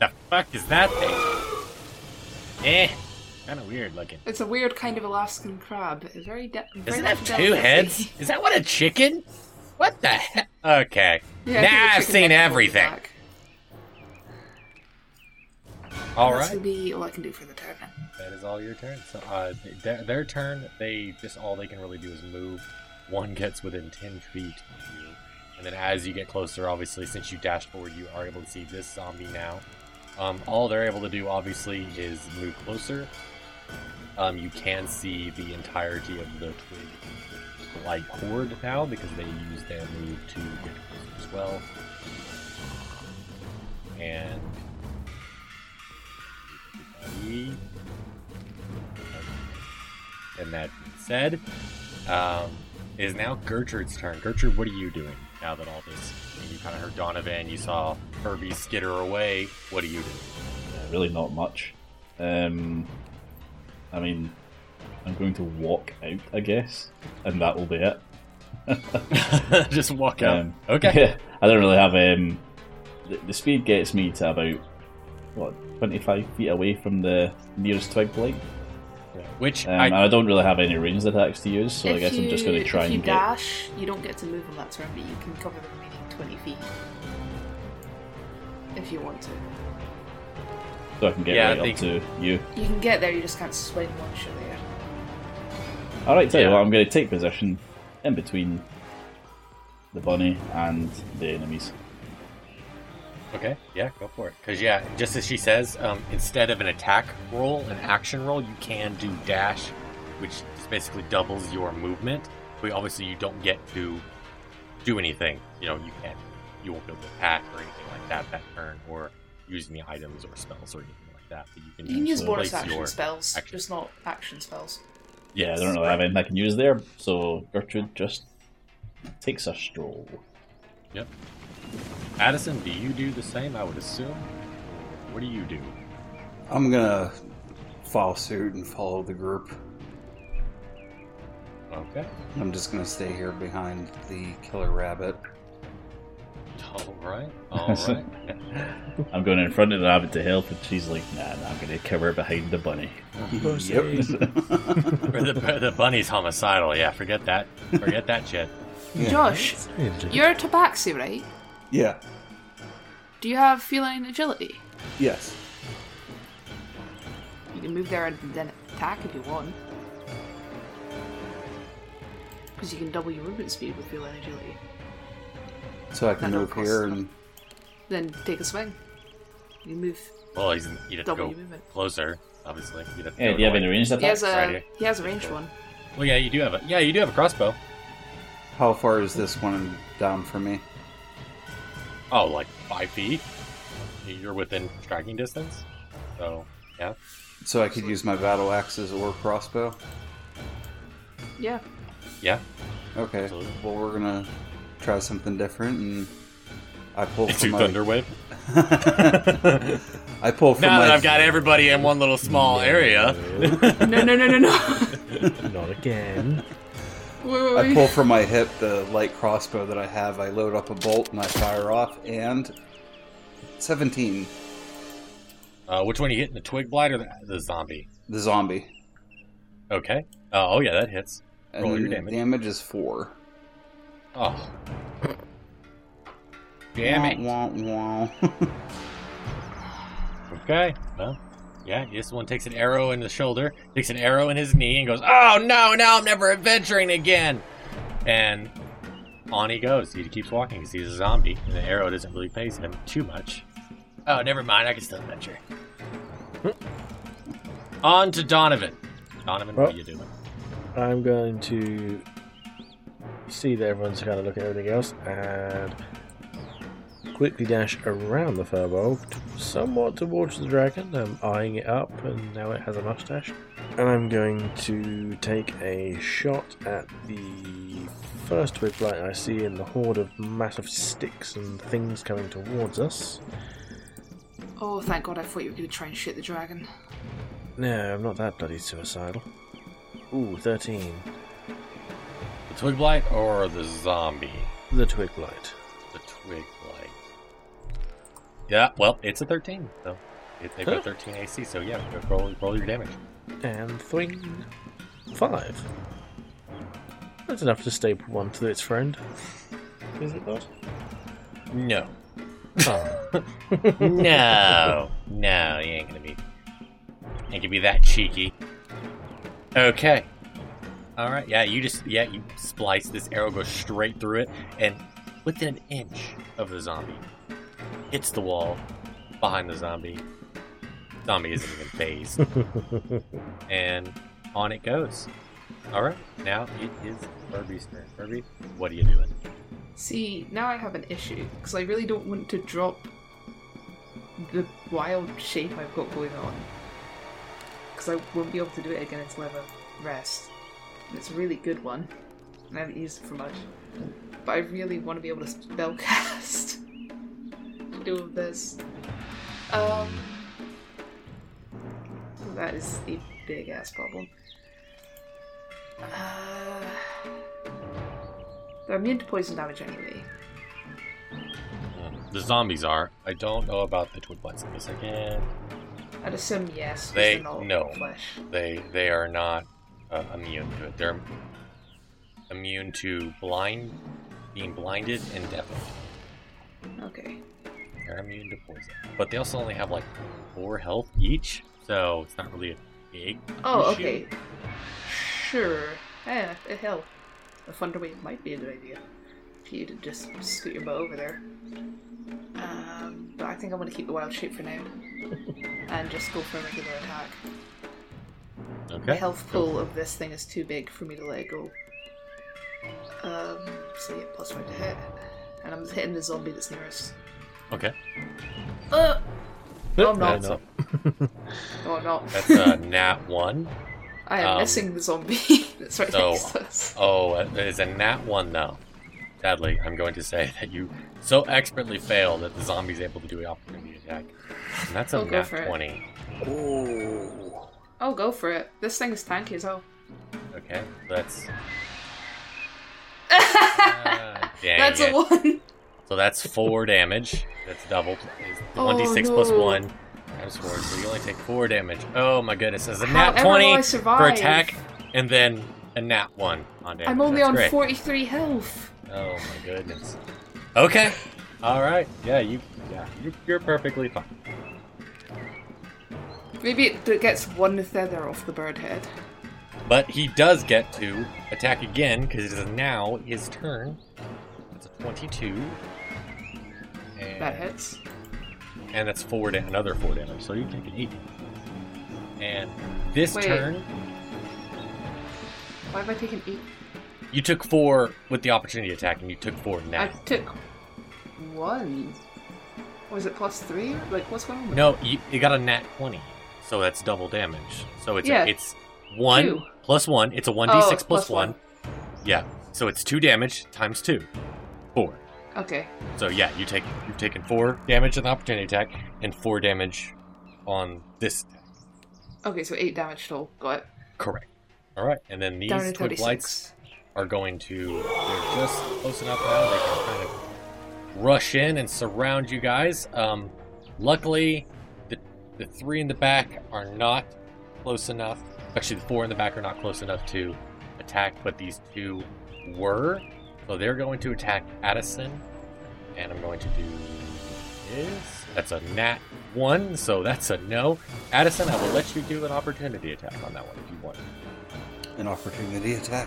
[SPEAKER 2] The fuck is that thing? Eh, kind of weird looking.
[SPEAKER 4] It's a weird kind of Alaskan crab. It's very de- very
[SPEAKER 2] Does it have two
[SPEAKER 4] delicacy.
[SPEAKER 2] heads? Is that what a chicken? What the heck? Okay.
[SPEAKER 4] Yeah,
[SPEAKER 2] now I've seen everything. All right.
[SPEAKER 4] All That's be all I can do for the turn.
[SPEAKER 2] That is all your turn. So, uh, th- their, turn, they just all they can really do is move. One gets within ten feet of you, and then as you get closer, obviously, since you dashed forward, you are able to see this zombie now. Um, all they're able to do, obviously, is move closer. Um, you can see the entirety of the twig blight horde now because they use their move to get closer as well. And and that being said, um, it is now Gertrude's turn. Gertrude, what are you doing now that all this? You kind of heard Donovan, you saw Furby skitter away. What are you
[SPEAKER 3] Yeah, really not much. Um, I mean, I'm going to walk out, I guess, and that will be it.
[SPEAKER 2] Just walk out.
[SPEAKER 3] Um,
[SPEAKER 2] okay.
[SPEAKER 3] Yeah, I don't really have. Um, the, the speed gets me to about what 25 feet away from the nearest twig blight,
[SPEAKER 2] Which
[SPEAKER 3] um,
[SPEAKER 2] I
[SPEAKER 3] I don't really have any ranged attacks to use, so I
[SPEAKER 4] If
[SPEAKER 3] guess I'm just going to try
[SPEAKER 4] if you
[SPEAKER 3] and get.
[SPEAKER 4] dash, you don't get to move on that turn, but you can cover the remaining twenty feet if you want to.
[SPEAKER 3] So I can get
[SPEAKER 2] Yeah,
[SPEAKER 3] right
[SPEAKER 2] think-
[SPEAKER 3] up to you.
[SPEAKER 4] You can get there, you just can't swing once you're there.
[SPEAKER 3] All right, tell you what, I'm going to take position in between the bunny and the enemies.
[SPEAKER 2] Okay, yeah, go for it. Because, yeah, just as she says, um, instead of an attack roll, an action roll, you can do dash, which just basically doubles your movement. But obviously, you don't get to do anything. You know, you can't, you won't be able to attack or anything like that that turn, or use any items or spells or anything like that. But you can,
[SPEAKER 4] You can use
[SPEAKER 3] so
[SPEAKER 4] bonus action
[SPEAKER 2] your
[SPEAKER 4] spells,
[SPEAKER 2] action.
[SPEAKER 4] just not action spells.
[SPEAKER 3] Yeah, I don't really have anything I can use there, so Gertrude just takes a stroll.
[SPEAKER 2] Yep. Addison, do you do the same? I would assume. What do you do?
[SPEAKER 5] I'm gonna follow suit and follow the group.
[SPEAKER 2] Okay.
[SPEAKER 5] I'm just gonna stay here behind the killer rabbit.
[SPEAKER 2] All right. All right.
[SPEAKER 3] I'm going in front of the rabbit to help, and she's like, nah, nah I'm going to cover behind the bunny.
[SPEAKER 5] Yep.
[SPEAKER 2] the, the bunny's homicidal. Yeah, forget that. Forget that shit.
[SPEAKER 4] Josh, you're a tabaxi, right?
[SPEAKER 5] Yeah.
[SPEAKER 4] Do you have feline agility?
[SPEAKER 5] Yes.
[SPEAKER 4] You can move there and then attack if you want. Because you can double your movement speed with feline agility.
[SPEAKER 5] So I can
[SPEAKER 4] That
[SPEAKER 5] move
[SPEAKER 4] don't
[SPEAKER 5] here and
[SPEAKER 4] Then take a swing. You move.
[SPEAKER 2] Well, he's, you'd have to
[SPEAKER 4] Double
[SPEAKER 2] go
[SPEAKER 4] your movement.
[SPEAKER 2] closer, obviously. You'd have to
[SPEAKER 3] Yeah,
[SPEAKER 2] go
[SPEAKER 3] do you have
[SPEAKER 2] north.
[SPEAKER 3] any ranged
[SPEAKER 4] He has
[SPEAKER 3] attacks?
[SPEAKER 4] a
[SPEAKER 2] right here.
[SPEAKER 4] he has a ranged one.
[SPEAKER 2] Well, yeah, you do have a yeah, you do have a crossbow.
[SPEAKER 5] how far is this one down from me?
[SPEAKER 2] Oh, like five feet. You're within striking distance. So yeah.
[SPEAKER 5] So I could use my battle axes or crossbow.
[SPEAKER 4] Yeah.
[SPEAKER 2] Yeah.
[SPEAKER 5] Okay.
[SPEAKER 2] Absolutely.
[SPEAKER 5] Well, we're gonna try something different, and I pull
[SPEAKER 2] Into
[SPEAKER 5] from my.
[SPEAKER 2] Thunderwave.
[SPEAKER 5] I pull from
[SPEAKER 2] Now
[SPEAKER 5] my.
[SPEAKER 2] that I've got everybody in one little small area.
[SPEAKER 4] No, no, no, no, no.
[SPEAKER 6] Not again.
[SPEAKER 4] Wait, wait,
[SPEAKER 5] I pull from my hip the light crossbow that I have. I load up a bolt and I fire off, and seventeen.
[SPEAKER 2] Uh, which one are you hitting? The twig blight or the, the zombie?
[SPEAKER 5] The zombie.
[SPEAKER 2] Okay. Uh, oh yeah, that hits.
[SPEAKER 5] And
[SPEAKER 2] Roll
[SPEAKER 5] then
[SPEAKER 2] your damage.
[SPEAKER 5] damage is four.
[SPEAKER 2] Oh. Damn it.
[SPEAKER 5] Wah, wah, wah.
[SPEAKER 2] Okay. Well, yeah, this one takes an arrow in the shoulder, takes an arrow in his knee, and goes, Oh no, now I'm never adventuring again! And on he goes. He keeps walking because he's a zombie, and the arrow doesn't really phase him too much. Oh, never mind, I can still adventure. on to Donovan. Donovan, what are you doing?
[SPEAKER 6] I'm going to see that everyone's kind of looking at everything else and quickly dash around the furbolg, somewhat towards the dragon. I'm eyeing it up, and now it has a mustache. And I'm going to take a shot at the first twig blight I see in the horde of massive sticks and things coming towards us.
[SPEAKER 4] Oh, thank God! I thought you were going to try and shoot the dragon.
[SPEAKER 6] No, I'm not that bloody suicidal. Ooh, 13.
[SPEAKER 2] The twig blight or the zombie?
[SPEAKER 6] The twig blight.
[SPEAKER 2] The twig blight. Yeah, well, it's a 13, so it, they've got 13 AC, so yeah, roll, roll your damage.
[SPEAKER 6] and thwing five. That's enough to staple one to its friend. Is it not?
[SPEAKER 2] No.
[SPEAKER 6] Oh.
[SPEAKER 2] no. No, you ain't gonna be. Ain't gonna be that cheeky. Okay. Alright, yeah, you just, yeah, you splice. This arrow goes straight through it, and within an inch of the zombie, hits the wall behind the zombie. Zombie isn't even phased. and on it goes. Alright, now it is Furby's turn. Furby, what are you doing?
[SPEAKER 4] See, now I have an issue because I really don't want to drop the wild shape I've got going on because I won't be able to do it again until I have a rest. And it's a really good one, and I haven't used it for much. But I really want to be able to spellcast to do with this. Um, that is a big ass problem. Uh, they're immune to poison damage anyway.
[SPEAKER 2] The zombies are. I don't know about the twig blights. Give me a second.
[SPEAKER 4] I'd assume yes.
[SPEAKER 2] They- no.
[SPEAKER 4] Flesh.
[SPEAKER 2] They they are not uh, immune to it. They're immune to blind, being blinded and deafened.
[SPEAKER 4] Okay.
[SPEAKER 2] They're immune to poison, but they also only have like four health each, so it's not really a big.
[SPEAKER 4] Oh,
[SPEAKER 2] issue.
[SPEAKER 4] okay. Sure. Yeah, it hell. The Thunderwave might be a good idea. If you to just scoot your bow over there. Um, but I think I'm going to keep the wild shape for now. and just go for a regular attack.
[SPEAKER 2] Okay.
[SPEAKER 4] The health pool of this thing is too big for me to let it go. Um, so yeah, plus five to hit. And I'm hitting the zombie that's nearest.
[SPEAKER 2] Okay.
[SPEAKER 4] Uh! No, I'm
[SPEAKER 6] No,
[SPEAKER 4] not.
[SPEAKER 6] no.
[SPEAKER 4] No, I'm not.
[SPEAKER 2] That's a nat one.
[SPEAKER 4] I am
[SPEAKER 2] um,
[SPEAKER 4] missing the zombie that's right
[SPEAKER 2] so-
[SPEAKER 4] next to us.
[SPEAKER 2] Oh, it is a nat one though. Sadly, I'm going to say that you so expertly fail that the zombie's able to do an opportunity attack. And that's a nat
[SPEAKER 4] for it.
[SPEAKER 2] 20.
[SPEAKER 4] Oh, go for it. This thing is tanky as hell.
[SPEAKER 2] Okay, that's. Ah, dang
[SPEAKER 4] That's
[SPEAKER 2] it.
[SPEAKER 4] a one.
[SPEAKER 2] So that's four damage. That's double. One d six plus one times four, so you only take four damage. Oh my goodness! As a nat
[SPEAKER 4] I
[SPEAKER 2] twenty for attack, and then a nat one on damage.
[SPEAKER 4] I'm only
[SPEAKER 2] That's
[SPEAKER 4] on
[SPEAKER 2] great.
[SPEAKER 4] 43 health.
[SPEAKER 2] Oh my goodness. Okay. All right. Yeah, you. Yeah, you're, you're perfectly fine.
[SPEAKER 4] Maybe it it gets one feather off the bird head.
[SPEAKER 2] But he does get to attack again because it is now his turn. That's a twenty-two. And,
[SPEAKER 4] That hits.
[SPEAKER 2] and that's four da- another four damage. So you take an eight. And this
[SPEAKER 4] Wait.
[SPEAKER 2] turn,
[SPEAKER 4] Why have I taken eight?
[SPEAKER 2] you took four with the opportunity attack, and you took four now.
[SPEAKER 4] I took one. Was it plus three? Like, what's going on?
[SPEAKER 2] No, you, you got a nat twenty, so that's double damage. So it's
[SPEAKER 4] Yeah.
[SPEAKER 2] a, it's one
[SPEAKER 4] Two.
[SPEAKER 2] plus one. It's a one d
[SPEAKER 4] Oh,
[SPEAKER 2] six plus
[SPEAKER 4] plus one.
[SPEAKER 2] one. Yeah, so it's two damage times two, four.
[SPEAKER 4] Okay.
[SPEAKER 2] So yeah, you take you've taken four damage on the opportunity attack and four damage on this. attack.
[SPEAKER 4] Okay, so eight damage total. Got it.
[SPEAKER 2] Correct. All right, and then these twig blights are going to. They're just close enough now. They can kind of rush in and surround you guys. Um, luckily, the the three in the back are not close enough. Actually, the four in the back are not close enough to attack, but these two were. So they're going to attack Addison, and I'm going to do this. That's a nat one, so that's a no. Addison, I will let you do an opportunity attack on that one if you want.
[SPEAKER 5] An opportunity attack.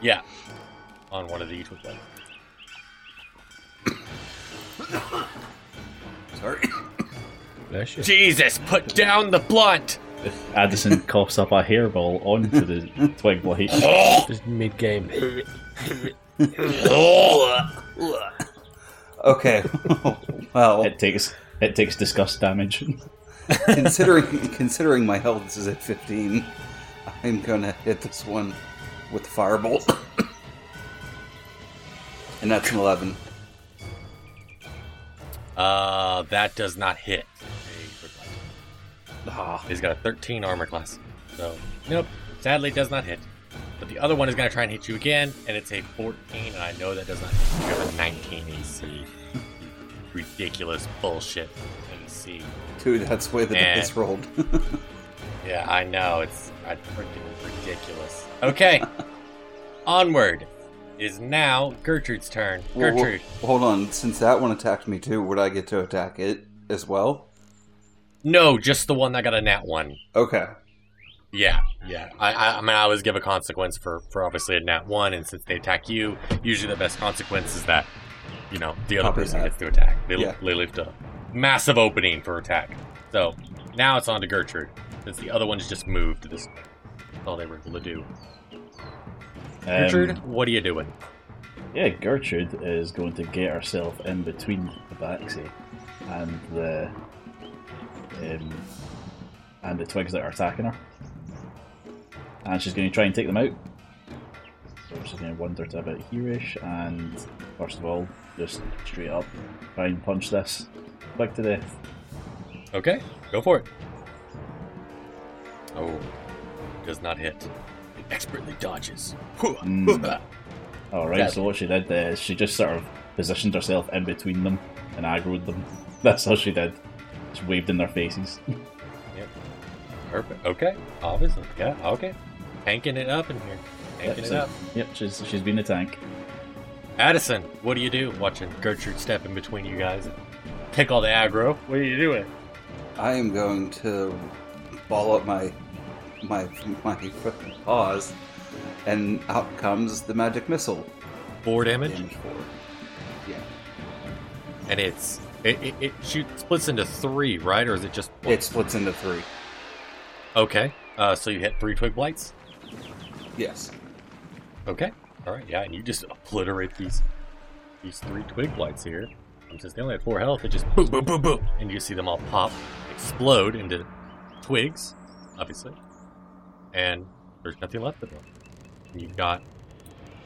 [SPEAKER 2] Yeah, on one of the each with.
[SPEAKER 5] Sorry.
[SPEAKER 1] Bless.
[SPEAKER 2] Jesus, put down the blunt.
[SPEAKER 3] Addison coughs up a hairball onto the twig blight.
[SPEAKER 1] Just mid game.
[SPEAKER 5] Okay. well,
[SPEAKER 3] It takes it takes disgust damage.
[SPEAKER 5] considering considering my health is at 15, I'm gonna hit this one with the firebolt. and that's an 11.
[SPEAKER 2] Uh, that does not hit.
[SPEAKER 5] Ah,
[SPEAKER 2] He's got a 13 armor class, so nope. Sadly, does not hit. The other one is going to try and hit you again, and it's a 14, and I know that does not hit. You have a 19 AC. Ridiculous bullshit AC.
[SPEAKER 5] dude, that's the way the
[SPEAKER 2] Eh.
[SPEAKER 5] dice rolled.
[SPEAKER 2] Yeah, I know. It's freaking ridiculous. Okay. Onward is now Gertrude's turn.
[SPEAKER 5] Well, well,
[SPEAKER 2] Gertrude.
[SPEAKER 5] hold on, since that one attacked me too, would I get to attack it as well?
[SPEAKER 2] No, just the one that got a nat one.
[SPEAKER 5] Okay.
[SPEAKER 2] Yeah, yeah. I, I, I mean, I always give a consequence for, for obviously a nat one, and since they attack you, usually the best consequence is that, you know, the other
[SPEAKER 5] Copy
[SPEAKER 2] person
[SPEAKER 5] that.
[SPEAKER 2] gets to attack. They,
[SPEAKER 5] Yeah.
[SPEAKER 2] they leave a massive opening for attack. So now it's on to Gertrude, since the other one's just moved this. That's all they were able to do. Gertrude,
[SPEAKER 3] Um,
[SPEAKER 2] what are you doing?
[SPEAKER 3] yeah, Gertrude is going to get herself in between the Baxi and the um, and the twigs that are attacking her, and she's going to try and take them out. So she's going to wander to about hereish, and first of all, just straight up try and punch this twig to death.
[SPEAKER 2] Okay, go for it. Oh, does not hit. It expertly dodges.
[SPEAKER 3] Mm. All right.
[SPEAKER 2] Yeah.
[SPEAKER 3] So what she did is she just sort of positioned herself in between them and aggroed them. That's all she did. She waved in their faces. Yep.
[SPEAKER 2] Perfect. Okay, obviously. Yeah, okay. Tanking it up in here. Tanking
[SPEAKER 3] Yep,
[SPEAKER 2] it
[SPEAKER 3] so-
[SPEAKER 2] up.
[SPEAKER 3] Yep, she's she's been a tank.
[SPEAKER 2] Addison, what do you do watching Gertrude step in between you guys and pick all the aggro? What are you doing?
[SPEAKER 5] I am going to ball up my my my paws, and out comes the magic missile.
[SPEAKER 2] Four damage,
[SPEAKER 5] Damage four. Yeah,
[SPEAKER 2] and it's it, it, it shoots splits into three, right? Or is it just one?
[SPEAKER 5] it splits into three.
[SPEAKER 2] okay? Uh, so you hit three twig blights.
[SPEAKER 5] Yes.
[SPEAKER 2] Okay. All right. Yeah, and you just obliterate these these three twig blights here. And since they only have four health, it just boom, boom, boom, boom, and you see them all pop, explode into twigs, obviously, and there's nothing left of them. And you've got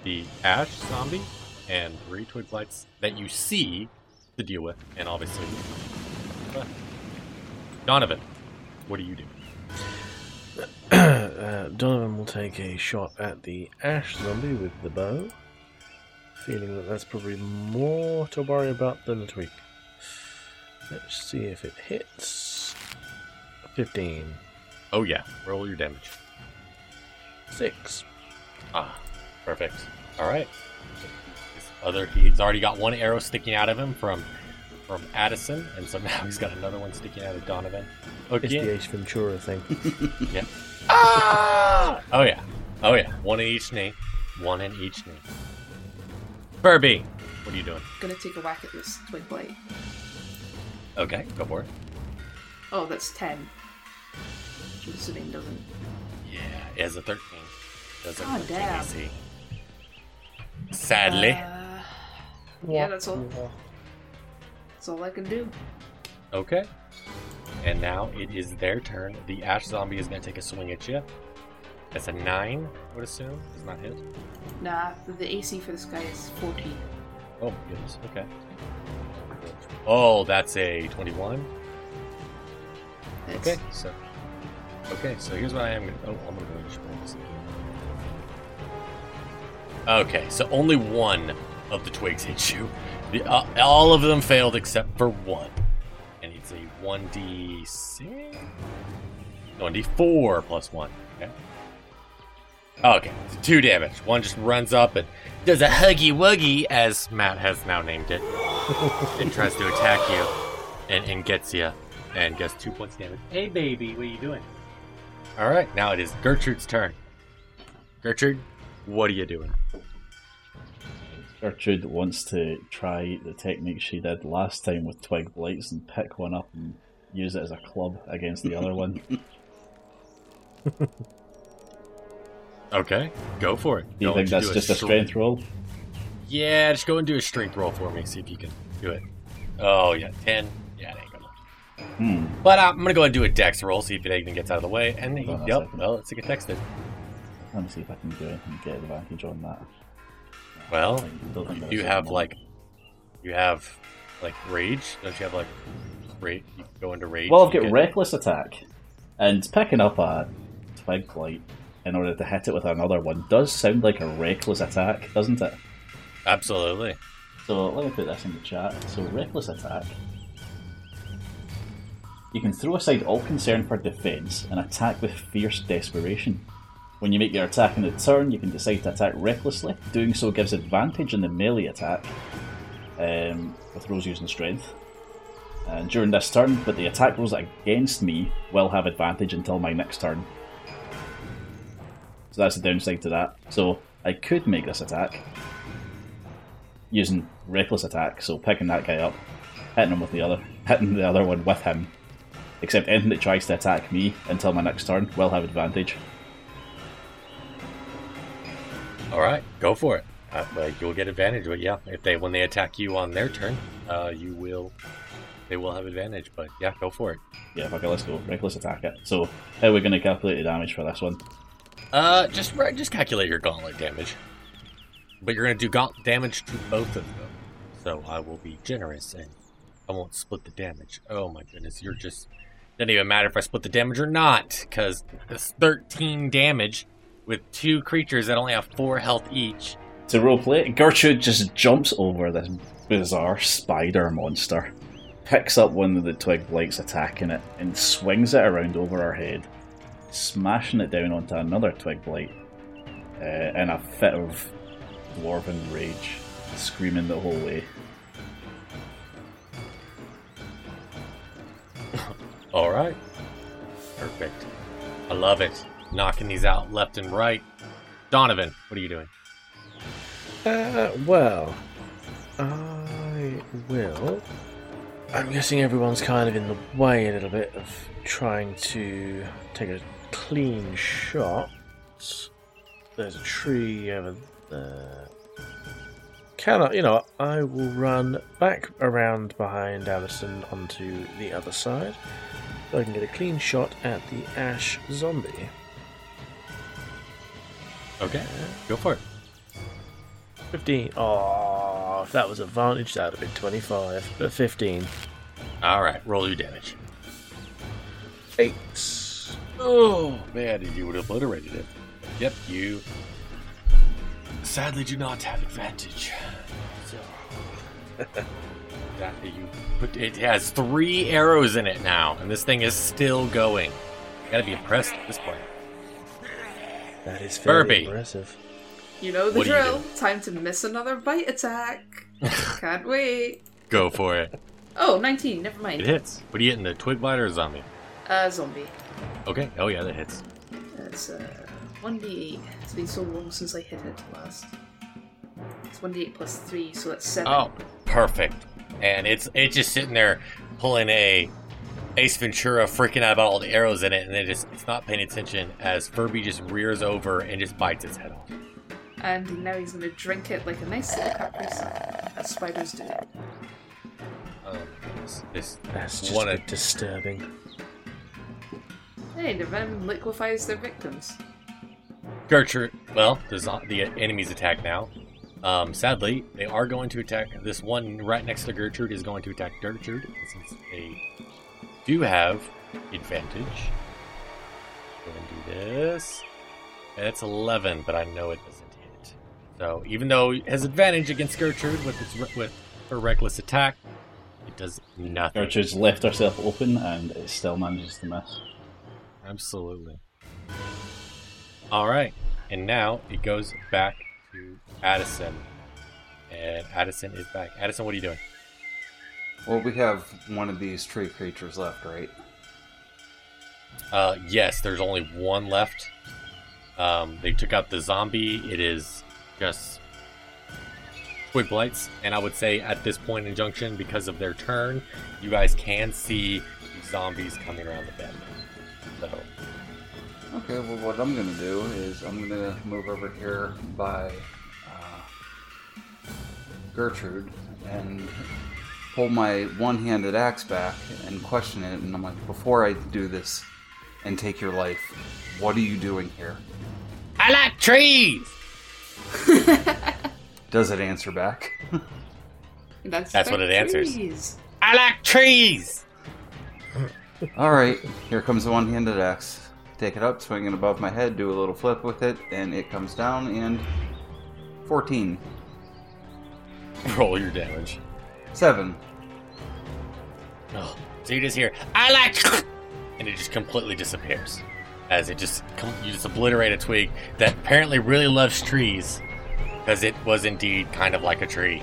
[SPEAKER 2] the ash zombie and three twig blights that you see to deal with, and obviously, Donovan, what do you do?
[SPEAKER 6] uh, Donovan will take a shot at the ash zombie with the bow, feeling that that's probably more to worry about than a twig. Let's see if it hits. 15.
[SPEAKER 2] Oh yeah, roll your damage.
[SPEAKER 6] 6.
[SPEAKER 2] Ah, perfect. All right. Other, he's already got one arrow sticking out of him from from Addison, and so now he's got another one sticking out of Donovan.
[SPEAKER 6] It's the Ace Ventura thing.
[SPEAKER 2] Yeah. Ah! Oh yeah. Oh yeah. One in each knee. One in each knee. Furby, what are you doing?
[SPEAKER 4] Gonna take a whack at this twig blight.
[SPEAKER 2] Okay, go for it.
[SPEAKER 4] Oh, that's 10. Which I'm assuming doesn't.
[SPEAKER 2] Yeah, it has a 13. Does a
[SPEAKER 4] God
[SPEAKER 2] 13
[SPEAKER 4] damn.
[SPEAKER 2] AC. Sadly.
[SPEAKER 4] Uh, yeah, that's all. That's all I can do.
[SPEAKER 2] Okay. And now it is their turn. The ash zombie is going to take a swing at you. That's a 9, I would assume. Does not hit.
[SPEAKER 4] Nah, the AC for this guy is 14.
[SPEAKER 2] Oh, my goodness. Okay. Oh, that's a 21.
[SPEAKER 4] It's,
[SPEAKER 2] Okay, so. Okay, so here's what I am going to. Oh, I'm going to go and just this again. Okay, so only one of the twigs hits you. The, uh, all of them failed except for one. And it's 1d6? 1d4 plus 1. Okay. Okay, so two damage. One just runs up and does a huggy wuggy, as Matt has now named it, and tries to attack you and, and gets you and gets two points of damage. Hey, baby, what are you doing? All right, now it is Gertrude's turn. Gertrude, what are you doing?
[SPEAKER 3] Gertrude wants to try the technique she did last time with twig blights and pick one up and use it as a club against the other one.
[SPEAKER 2] Okay, go for it.
[SPEAKER 3] Do you
[SPEAKER 2] Go
[SPEAKER 3] think that's
[SPEAKER 2] do
[SPEAKER 3] just a
[SPEAKER 2] str-
[SPEAKER 3] strength roll?
[SPEAKER 2] Yeah, just go and do a strength roll for me. See if you can do it. Oh yeah, ten. Yeah, it ain't gonna.
[SPEAKER 3] Hmm.
[SPEAKER 2] But uh, I'm gonna go and do a dex roll. See if it even gets out of the way. And
[SPEAKER 3] Hold
[SPEAKER 2] yep, well, let's get texted.
[SPEAKER 3] Let me see if I can do it and get the advantage on that.
[SPEAKER 2] Well, you have like, you have like rage. Don't you have like rage? You go into rage.
[SPEAKER 3] Well, I've got reckless attack, and picking up a twig blight in order to hit it with another one does sound like a reckless attack, doesn't it?
[SPEAKER 2] Absolutely.
[SPEAKER 3] So let me put this in the chat. So reckless attack. You can throw aside all concern for defense and attack with fierce desperation. When you make your attack in the turn, you can decide to attack recklessly. Doing so gives advantage in the melee attack, um, with Rose using strength. And during this turn, but the attack rolls against me will have advantage until my next turn. So that's the downside to that. So I could make this attack using reckless attack, so picking that guy up, hitting him with the other, hitting the other one with him. Except anything that tries to attack me until my next turn will have advantage.
[SPEAKER 2] All right, go for it. Uh, well, you'll get advantage, but yeah, if they when they attack you on their turn, uh, you will. They will have advantage, but yeah, go for it.
[SPEAKER 3] Yeah, okay, let's go. Reckless attack it. So how are we going to calculate the damage for this one?
[SPEAKER 2] Uh, just right, just calculate your gauntlet damage. But you're gonna do gaunt damage to both of them, so I will be generous and I won't split the damage. Oh my goodness, you're just doesn't even matter if I split the damage or not, because it's 13 damage with two creatures that only have four health each.
[SPEAKER 3] To roleplay, Gertrude just jumps over this bizarre spider monster, picks up one of the twig blights attacking it, and swings it around over her head, smashing it down onto another twig blight uh, in a fit of dwarven rage, screaming the whole way.
[SPEAKER 2] All right, perfect. I love it. Knocking these out left and right. Donovan, what are you doing?
[SPEAKER 6] Uh, well, I will. I'm guessing everyone's kind of in the way a little bit of trying to take a clean shot. There's a tree over there. Can I, you know, I will run back around behind Allison onto the other side. So I can get a clean shot at the ash zombie.
[SPEAKER 2] Okay, go for it.
[SPEAKER 6] 15. Oh, if that was advantage, that would have been 25. But 15.
[SPEAKER 2] All right, roll your damage.
[SPEAKER 6] 8.
[SPEAKER 2] Oh man, you would have obliterated it. Yep, you sadly do not have advantage. So that you put it has three arrows in it now, and this thing is still going. You gotta be impressed at this point.
[SPEAKER 6] That is very
[SPEAKER 2] Furby.
[SPEAKER 6] impressive.
[SPEAKER 4] You know the
[SPEAKER 2] What do you
[SPEAKER 4] drill. Time to miss another bite attack. Can't wait.
[SPEAKER 2] Go for it.
[SPEAKER 4] Oh, 19, never mind.
[SPEAKER 2] It
[SPEAKER 4] mind.
[SPEAKER 2] hits. What are you hitting? The twig blight or a zombie?
[SPEAKER 4] Uh, zombie.
[SPEAKER 2] Okay. Oh yeah, that hits.
[SPEAKER 4] That's uh, 1d8. It's been so long since I hit it last. It's 1d8 plus 3, so that's 7.
[SPEAKER 2] Oh, perfect. And it's it's just sitting there pulling a Ace Ventura, freaking out about all the arrows in it, and it just it's not paying attention as Furby just rears over and just bites its head off.
[SPEAKER 4] And now he's going to drink it like a nice little Capri Sun, as spiders do.
[SPEAKER 2] Um, this, this
[SPEAKER 6] That's just
[SPEAKER 2] What
[SPEAKER 6] a
[SPEAKER 2] a-
[SPEAKER 6] bit disturbing.
[SPEAKER 4] Hey, the venom liquefies their victims.
[SPEAKER 2] Gertrude. Well, the the enemies attack now. Um, sadly, they are going to attack. This one right next to Gertrude is going to attack Gertrude since they do have advantage. Go and do this. And it's 11, but I know it doesn't hit. So even though it has advantage against Gertrude with its with her reckless attack, it does nothing.
[SPEAKER 3] Gertrude's left herself open and it still manages to miss.
[SPEAKER 2] Absolutely. All right, and now it goes back to Addison, and Addison is back. Addison, what are you doing?
[SPEAKER 5] Well, we have one of these tree creatures left, right?
[SPEAKER 2] Uh, yes, there's only one left. Um, they took out the zombie. It is just twig blights, and I would say at this point in junction, because of their turn, you guys can see zombies coming around the bend. So
[SPEAKER 5] Okay, well, what I'm gonna do is I'm gonna move over here by uh, Gertrude and pull my one-handed axe back and question it. And I'm like, before I do this and take your life, what are you doing here?
[SPEAKER 2] I like trees.
[SPEAKER 5] Does it answer back?
[SPEAKER 4] That's,
[SPEAKER 2] That's what it answers. I like trees.
[SPEAKER 5] All right, here comes the one-handed axe. Take it up, swing it above my head, do a little flip with it, and it comes down and 14,
[SPEAKER 2] Roll your damage.
[SPEAKER 5] 7.
[SPEAKER 2] Oh, so you just hear, I like, and it just completely disappears. As it just, you just obliterate a twig that apparently really loves trees, because it was indeed kind of like a tree.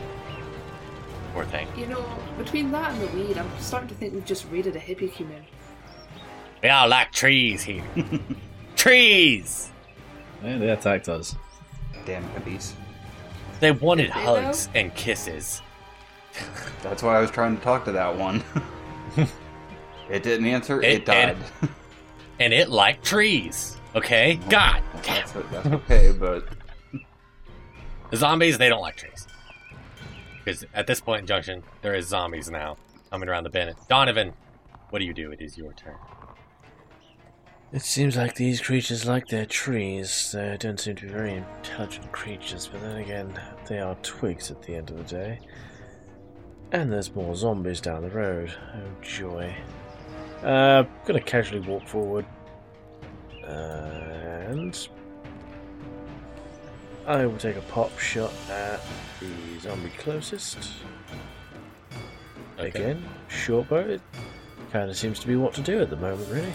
[SPEAKER 2] Poor thing.
[SPEAKER 4] You know, between that and the weed, I'm starting to think we've just raided a hippie commune.
[SPEAKER 2] We all like trees here. trees!
[SPEAKER 3] Yeah, they attacked us.
[SPEAKER 5] Damn hippies.
[SPEAKER 2] They wanted
[SPEAKER 4] they,
[SPEAKER 2] hugs and kisses.
[SPEAKER 5] That's why I was trying to talk to that one. it didn't answer, it,
[SPEAKER 2] It-
[SPEAKER 5] died.
[SPEAKER 2] And it liked trees. Okay? God damn.
[SPEAKER 5] that's, that's okay, but
[SPEAKER 2] The zombies, they don't like trees. Because at this point in Junction, there is zombies now coming around the bend. Donovan, what do you do? It is your turn.
[SPEAKER 6] It seems like these creatures like their trees. They don't seem to be very intelligent creatures, but then again, they are twigs at the end of the day. And there's more zombies down the road. Oh joy. Uh, gonna casually walk forward. And. I will take a pop shot at the zombie closest.
[SPEAKER 2] Okay.
[SPEAKER 6] Again, short bow. It kind of seems to be what to do at the moment, really.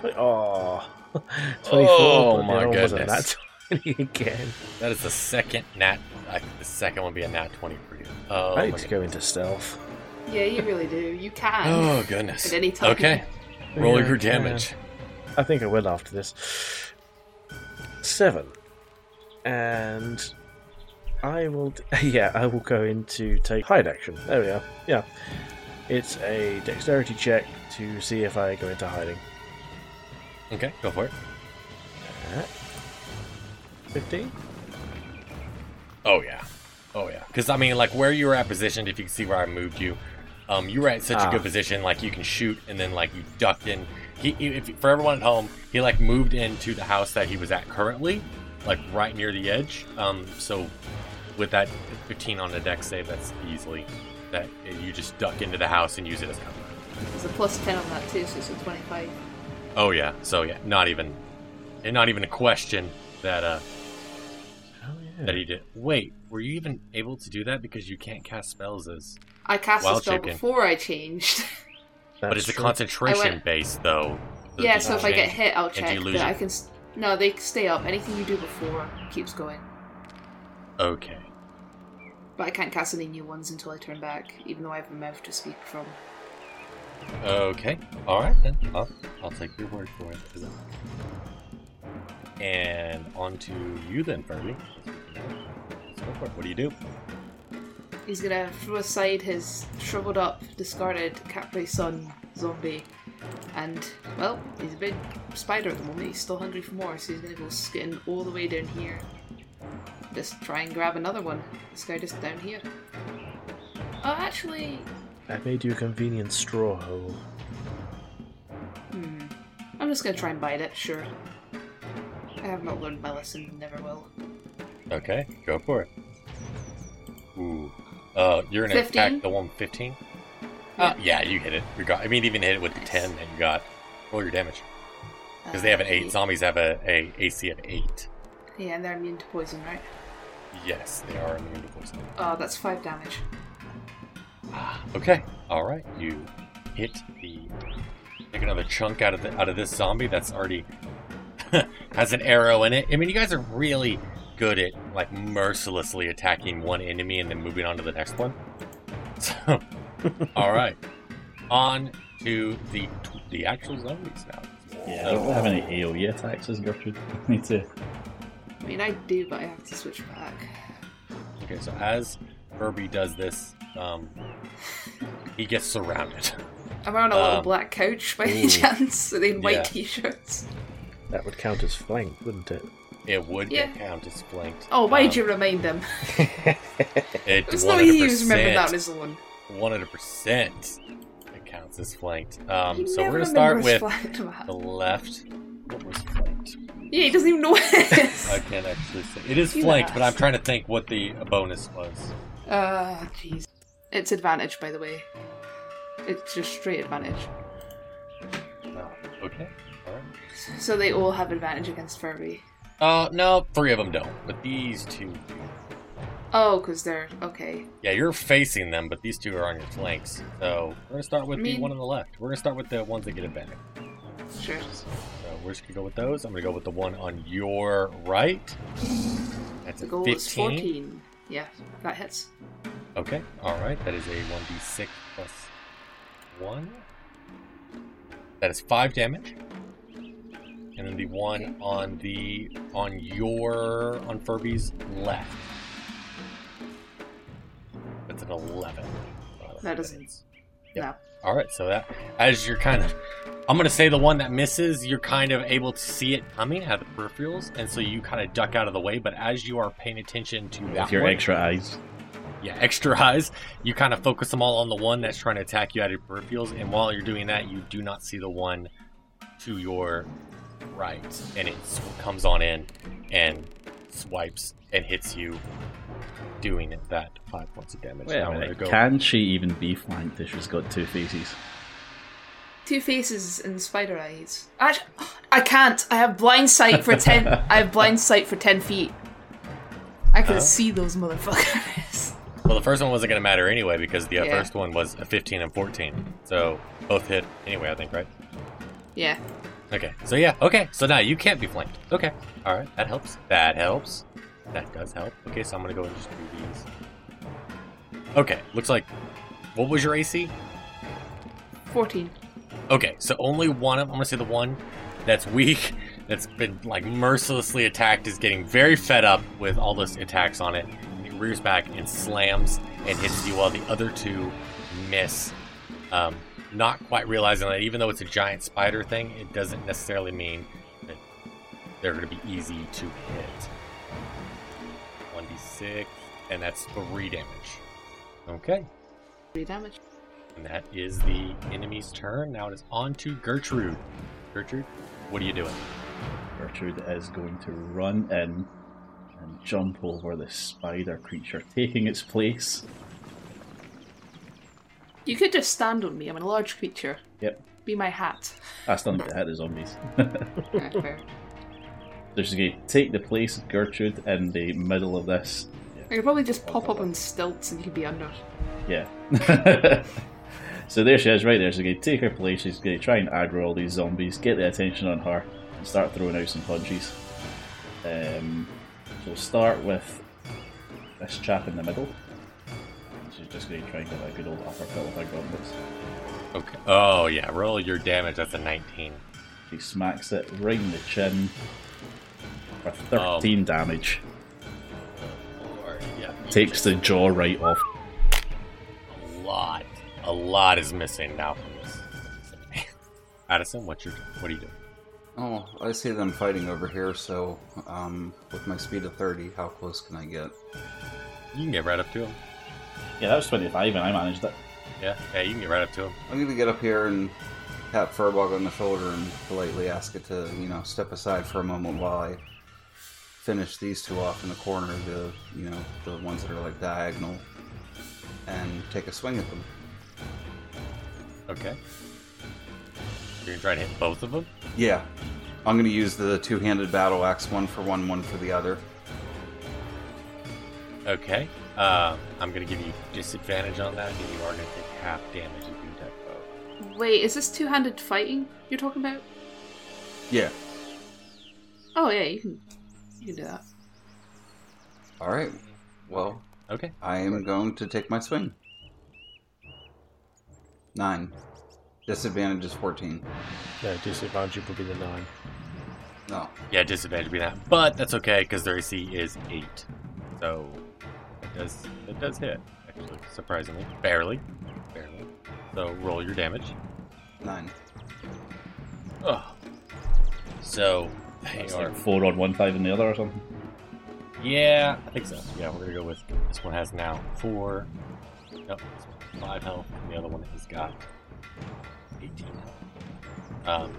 [SPEAKER 6] 20, oh, 24.
[SPEAKER 2] Oh, my
[SPEAKER 6] other one wasn't
[SPEAKER 2] goodness.
[SPEAKER 6] That 20 again.
[SPEAKER 2] That is the second nat. I think the second one be a nat 20 for you. Oh,
[SPEAKER 6] I need to go into stealth.
[SPEAKER 4] Yeah, you really do. You can.
[SPEAKER 2] Oh, goodness.
[SPEAKER 4] At any time.
[SPEAKER 2] Okay. Roll
[SPEAKER 6] Yeah,
[SPEAKER 2] your
[SPEAKER 6] yeah.
[SPEAKER 2] damage.
[SPEAKER 6] I think I will after this. Seven. And I will. d- Yeah, I will go into take hide action. There we are. Yeah. It's a dexterity check to see if I go into hiding.
[SPEAKER 2] Okay, go for it.
[SPEAKER 6] Uh, 15?
[SPEAKER 2] Oh, yeah. Oh, yeah. Because, I mean, like, where you were at positioned, if you can see where I moved you, um, you were at such
[SPEAKER 6] Ah.
[SPEAKER 2] a good position, like, you can shoot, and then, like, you ducked in. He, he- if, for everyone at home, he, like, moved into the house that he was at currently, like, right near the edge. Um, so, with that 15 on the deck save, that's easily that you just duck into the house and use it as cover.
[SPEAKER 4] There's a plus 10 on that too, so it's a 25.
[SPEAKER 2] Oh yeah. So yeah, not even, and not even a question that uh
[SPEAKER 6] yeah.
[SPEAKER 2] that he did. Wait, were you even able to do that because you can't cast spells as?
[SPEAKER 4] I cast
[SPEAKER 2] Wild
[SPEAKER 4] a spell
[SPEAKER 2] chicken.
[SPEAKER 4] before I changed.
[SPEAKER 2] but
[SPEAKER 6] That's
[SPEAKER 2] it's a
[SPEAKER 6] true.
[SPEAKER 2] concentration
[SPEAKER 4] I went-
[SPEAKER 2] based though. the-
[SPEAKER 4] yeah,
[SPEAKER 2] the
[SPEAKER 4] so if I get hit, I'll check
[SPEAKER 2] you lose
[SPEAKER 4] I can. s- No, they stay up. Anything you do before keeps going.
[SPEAKER 2] Okay.
[SPEAKER 4] But I can't cast any new ones until I turn back, even though I have a mouth to speak from.
[SPEAKER 2] Okay. All right then. I'll, I'll take your word for it. And on to you then, Furby. Let's go for it. What do you do?
[SPEAKER 4] He's gonna throw aside his shriveled up, discarded Capri Sun zombie. And, well, he's a big spider at the moment. He's still hungry for more, so he's gonna go skitting all the way down here. Just try and grab another one. This guy just down here. Oh, actually,
[SPEAKER 6] I made you a convenient straw hole.
[SPEAKER 4] hmm. I'm just gonna try and bite it, sure. I have not learned my lesson, never will.
[SPEAKER 2] Okay, go for it. Ooh. Uh, you're gonna
[SPEAKER 4] 15?
[SPEAKER 2] attack the one 15? Uh, yeah, you hit it. You got, I mean, even hit it with the 10 that you got. Roll your damage. Because they have an 8. Zombies have a, a AC of 8.
[SPEAKER 4] Yeah, and they're immune to poison, right?
[SPEAKER 2] Yes, they are immune to poison.
[SPEAKER 4] Oh, that's 5 damage.
[SPEAKER 2] Ah, okay. All right. You hit the take another chunk out of the out of this zombie that's already has an arrow in it. I mean, you guys are really good at like mercilessly attacking one enemy and then moving on to the next one. So, all right, on to the the actual zombies now.
[SPEAKER 3] Yeah, I don't have any AoE attacks as Gertrude. Me too.
[SPEAKER 4] I mean, I do, but I have to switch back.
[SPEAKER 2] Okay, so as Furby does this, um, he gets surrounded.
[SPEAKER 4] I'm on a little
[SPEAKER 2] Um,
[SPEAKER 4] black couch by
[SPEAKER 2] ooh.
[SPEAKER 4] any chance, with in white
[SPEAKER 2] Yeah.
[SPEAKER 4] t-shirts.
[SPEAKER 6] That would count as flank, wouldn't it?
[SPEAKER 2] It would
[SPEAKER 4] Yeah.
[SPEAKER 2] get count as flanked.
[SPEAKER 4] Oh, why'd
[SPEAKER 2] Um,
[SPEAKER 4] you remind them?
[SPEAKER 2] It
[SPEAKER 4] It's no he was
[SPEAKER 2] 100%.
[SPEAKER 4] remembering that on his own.
[SPEAKER 2] One hundred percent. It counts as flanked. Um, so we're gonna start with the left. What was flanked?
[SPEAKER 4] Yeah, he doesn't even know it is.
[SPEAKER 2] I can't actually say. It is flanked, but I'm trying to think what the bonus was.
[SPEAKER 4] Uh, jeez. It's advantage, by the way. It's just straight advantage.
[SPEAKER 2] Oh, okay. All right.
[SPEAKER 4] So they all have advantage against Furby.
[SPEAKER 2] Uh, no, three of them don't, but these two. do.
[SPEAKER 4] Oh, because they're okay.
[SPEAKER 2] Yeah, you're facing them, but these two are on your flanks. So we're gonna start with
[SPEAKER 4] I mean-
[SPEAKER 2] the one on the left. We're gonna start with the ones that get advantage.
[SPEAKER 4] Sure.
[SPEAKER 2] So we're just gonna go with those. I'm gonna go with the one on your right. That's
[SPEAKER 4] The
[SPEAKER 2] a
[SPEAKER 4] goal
[SPEAKER 2] 15.
[SPEAKER 4] is 14. Yeah, that hits.
[SPEAKER 2] Okay, alright, that is a 1d6 plus 1. That is 5 damage. And then the one on the on your on Furby's left. That's an 11. Uh,
[SPEAKER 4] That doesn't-
[SPEAKER 2] hits.
[SPEAKER 4] No.
[SPEAKER 2] Alright, so that as you're kind of I'm gonna say the one that misses, you're kind of able to see it coming out of the peripherals, and so you kind of duck out of the way, but as you are paying attention to that
[SPEAKER 3] With your
[SPEAKER 2] one,
[SPEAKER 3] extra eyes.
[SPEAKER 2] yeah, extra eyes. You kind of focus them all on the one that's trying to attack you out of your peripherals, and while you're doing that, you do not see the one to your right, and it comes on in and swipes and hits you, doing that five points of damage.
[SPEAKER 3] Wait
[SPEAKER 2] Now
[SPEAKER 3] a minute.
[SPEAKER 2] go-
[SPEAKER 3] Can she even be flanked if she's got two faces?
[SPEAKER 4] Two faces and spider eyes. Actually, I can't. I have blind sight for ten. I have blind sight for ten feet. I can
[SPEAKER 2] Uh-huh.
[SPEAKER 4] see those motherfuckers.
[SPEAKER 2] Well, the first one wasn't going to matter anyway because the uh,
[SPEAKER 4] Yeah.
[SPEAKER 2] first one was a 15 and 14, so both hit anyway. I think, right?
[SPEAKER 4] yeah.
[SPEAKER 2] Okay, so yeah, okay, so now you can't be flanked. Okay, all right, that helps. That helps. That does help. Okay, so I'm gonna go and just do these. Okay, looks like. What was your AC?
[SPEAKER 4] Fourteen.
[SPEAKER 2] Okay, so only one of I'm gonna say the one that's weak, that's been like mercilessly attacked, is getting very fed up with all those attacks on it. It rears back and slams and hits you, while the other two miss. Um, not quite realizing that even though it's a giant spider thing, it doesn't necessarily mean that they're going to be easy to hit. 1d6, and that's 3 damage. Okay,
[SPEAKER 4] Three damage.
[SPEAKER 2] and that is the enemy's turn. Now it is on to Gertrude. Gertrude, what are you doing?
[SPEAKER 3] Gertrude is going to run in and jump over the spider creature, taking its place.
[SPEAKER 4] You could just stand on me. I'm a large creature.
[SPEAKER 3] Yep.
[SPEAKER 4] Be my hat.
[SPEAKER 3] I still need to hit the zombies.
[SPEAKER 4] Yeah, fair.
[SPEAKER 3] They're just going to take the place of Gertrude in the middle of this.
[SPEAKER 4] I could probably just pop up on stilts and you could be under.
[SPEAKER 3] Yeah. so there she is, right there. She's going to take her place. She's going to try and aggro all these zombies, get the attention on her, and start throwing out some punches. Um, so we'll start with this chap in the middle. She's just going to try and get a good old uppercut with her gauntlets.
[SPEAKER 2] Okay. Oh yeah, roll your damage. That's a 19.
[SPEAKER 3] She smacks it right in the chin for 13 damage.
[SPEAKER 2] Or yeah,
[SPEAKER 3] Takes the jaw right off.
[SPEAKER 2] a lot. A lot is missing now from this. Addison, what's your what are you doing?
[SPEAKER 5] Oh, I see them fighting over here, so um, with my speed of 30, how close can I get?
[SPEAKER 2] You can get right up to him.
[SPEAKER 3] Yeah, that was 25 and I managed it.
[SPEAKER 2] Yeah, yeah, you can get right up to him.
[SPEAKER 5] I'm gonna get up here and tap Furbolg on the shoulder and politely ask it to, you know, step aside for a moment while I finish these two off in the corner, the, you know, the ones that are like diagonal, and take a swing at them.
[SPEAKER 2] Okay. You're gonna try to hit both of them.
[SPEAKER 5] Yeah, I'm gonna use the two-handed battle axe, one for one, one for the other.
[SPEAKER 2] Okay. Uh, I'm gonna give you disadvantage on that, and you are gonna take half damage if you attack both.
[SPEAKER 4] Wait, is this two-handed fighting you're talking about?
[SPEAKER 5] Yeah.
[SPEAKER 4] Oh yeah, you can you can do that.
[SPEAKER 5] All right. Well,
[SPEAKER 2] Okay.
[SPEAKER 5] I am going to take my swing. Nine. Disadvantage is 14.
[SPEAKER 6] No, disadvantage would be the nine.
[SPEAKER 5] No.
[SPEAKER 2] Yeah, disadvantage would be that, but that's okay because their AC is eight, so it does it does hit actually surprisingly barely, barely. So roll your damage.
[SPEAKER 5] Nine.
[SPEAKER 2] Oh. So they
[SPEAKER 3] It's
[SPEAKER 2] are
[SPEAKER 3] like 4 on one, 5 on the other or something.
[SPEAKER 2] Yeah, I think so. Yeah, we're gonna go with this one has now four. Nope, this one five health, and the other one has got eighteen health. Um,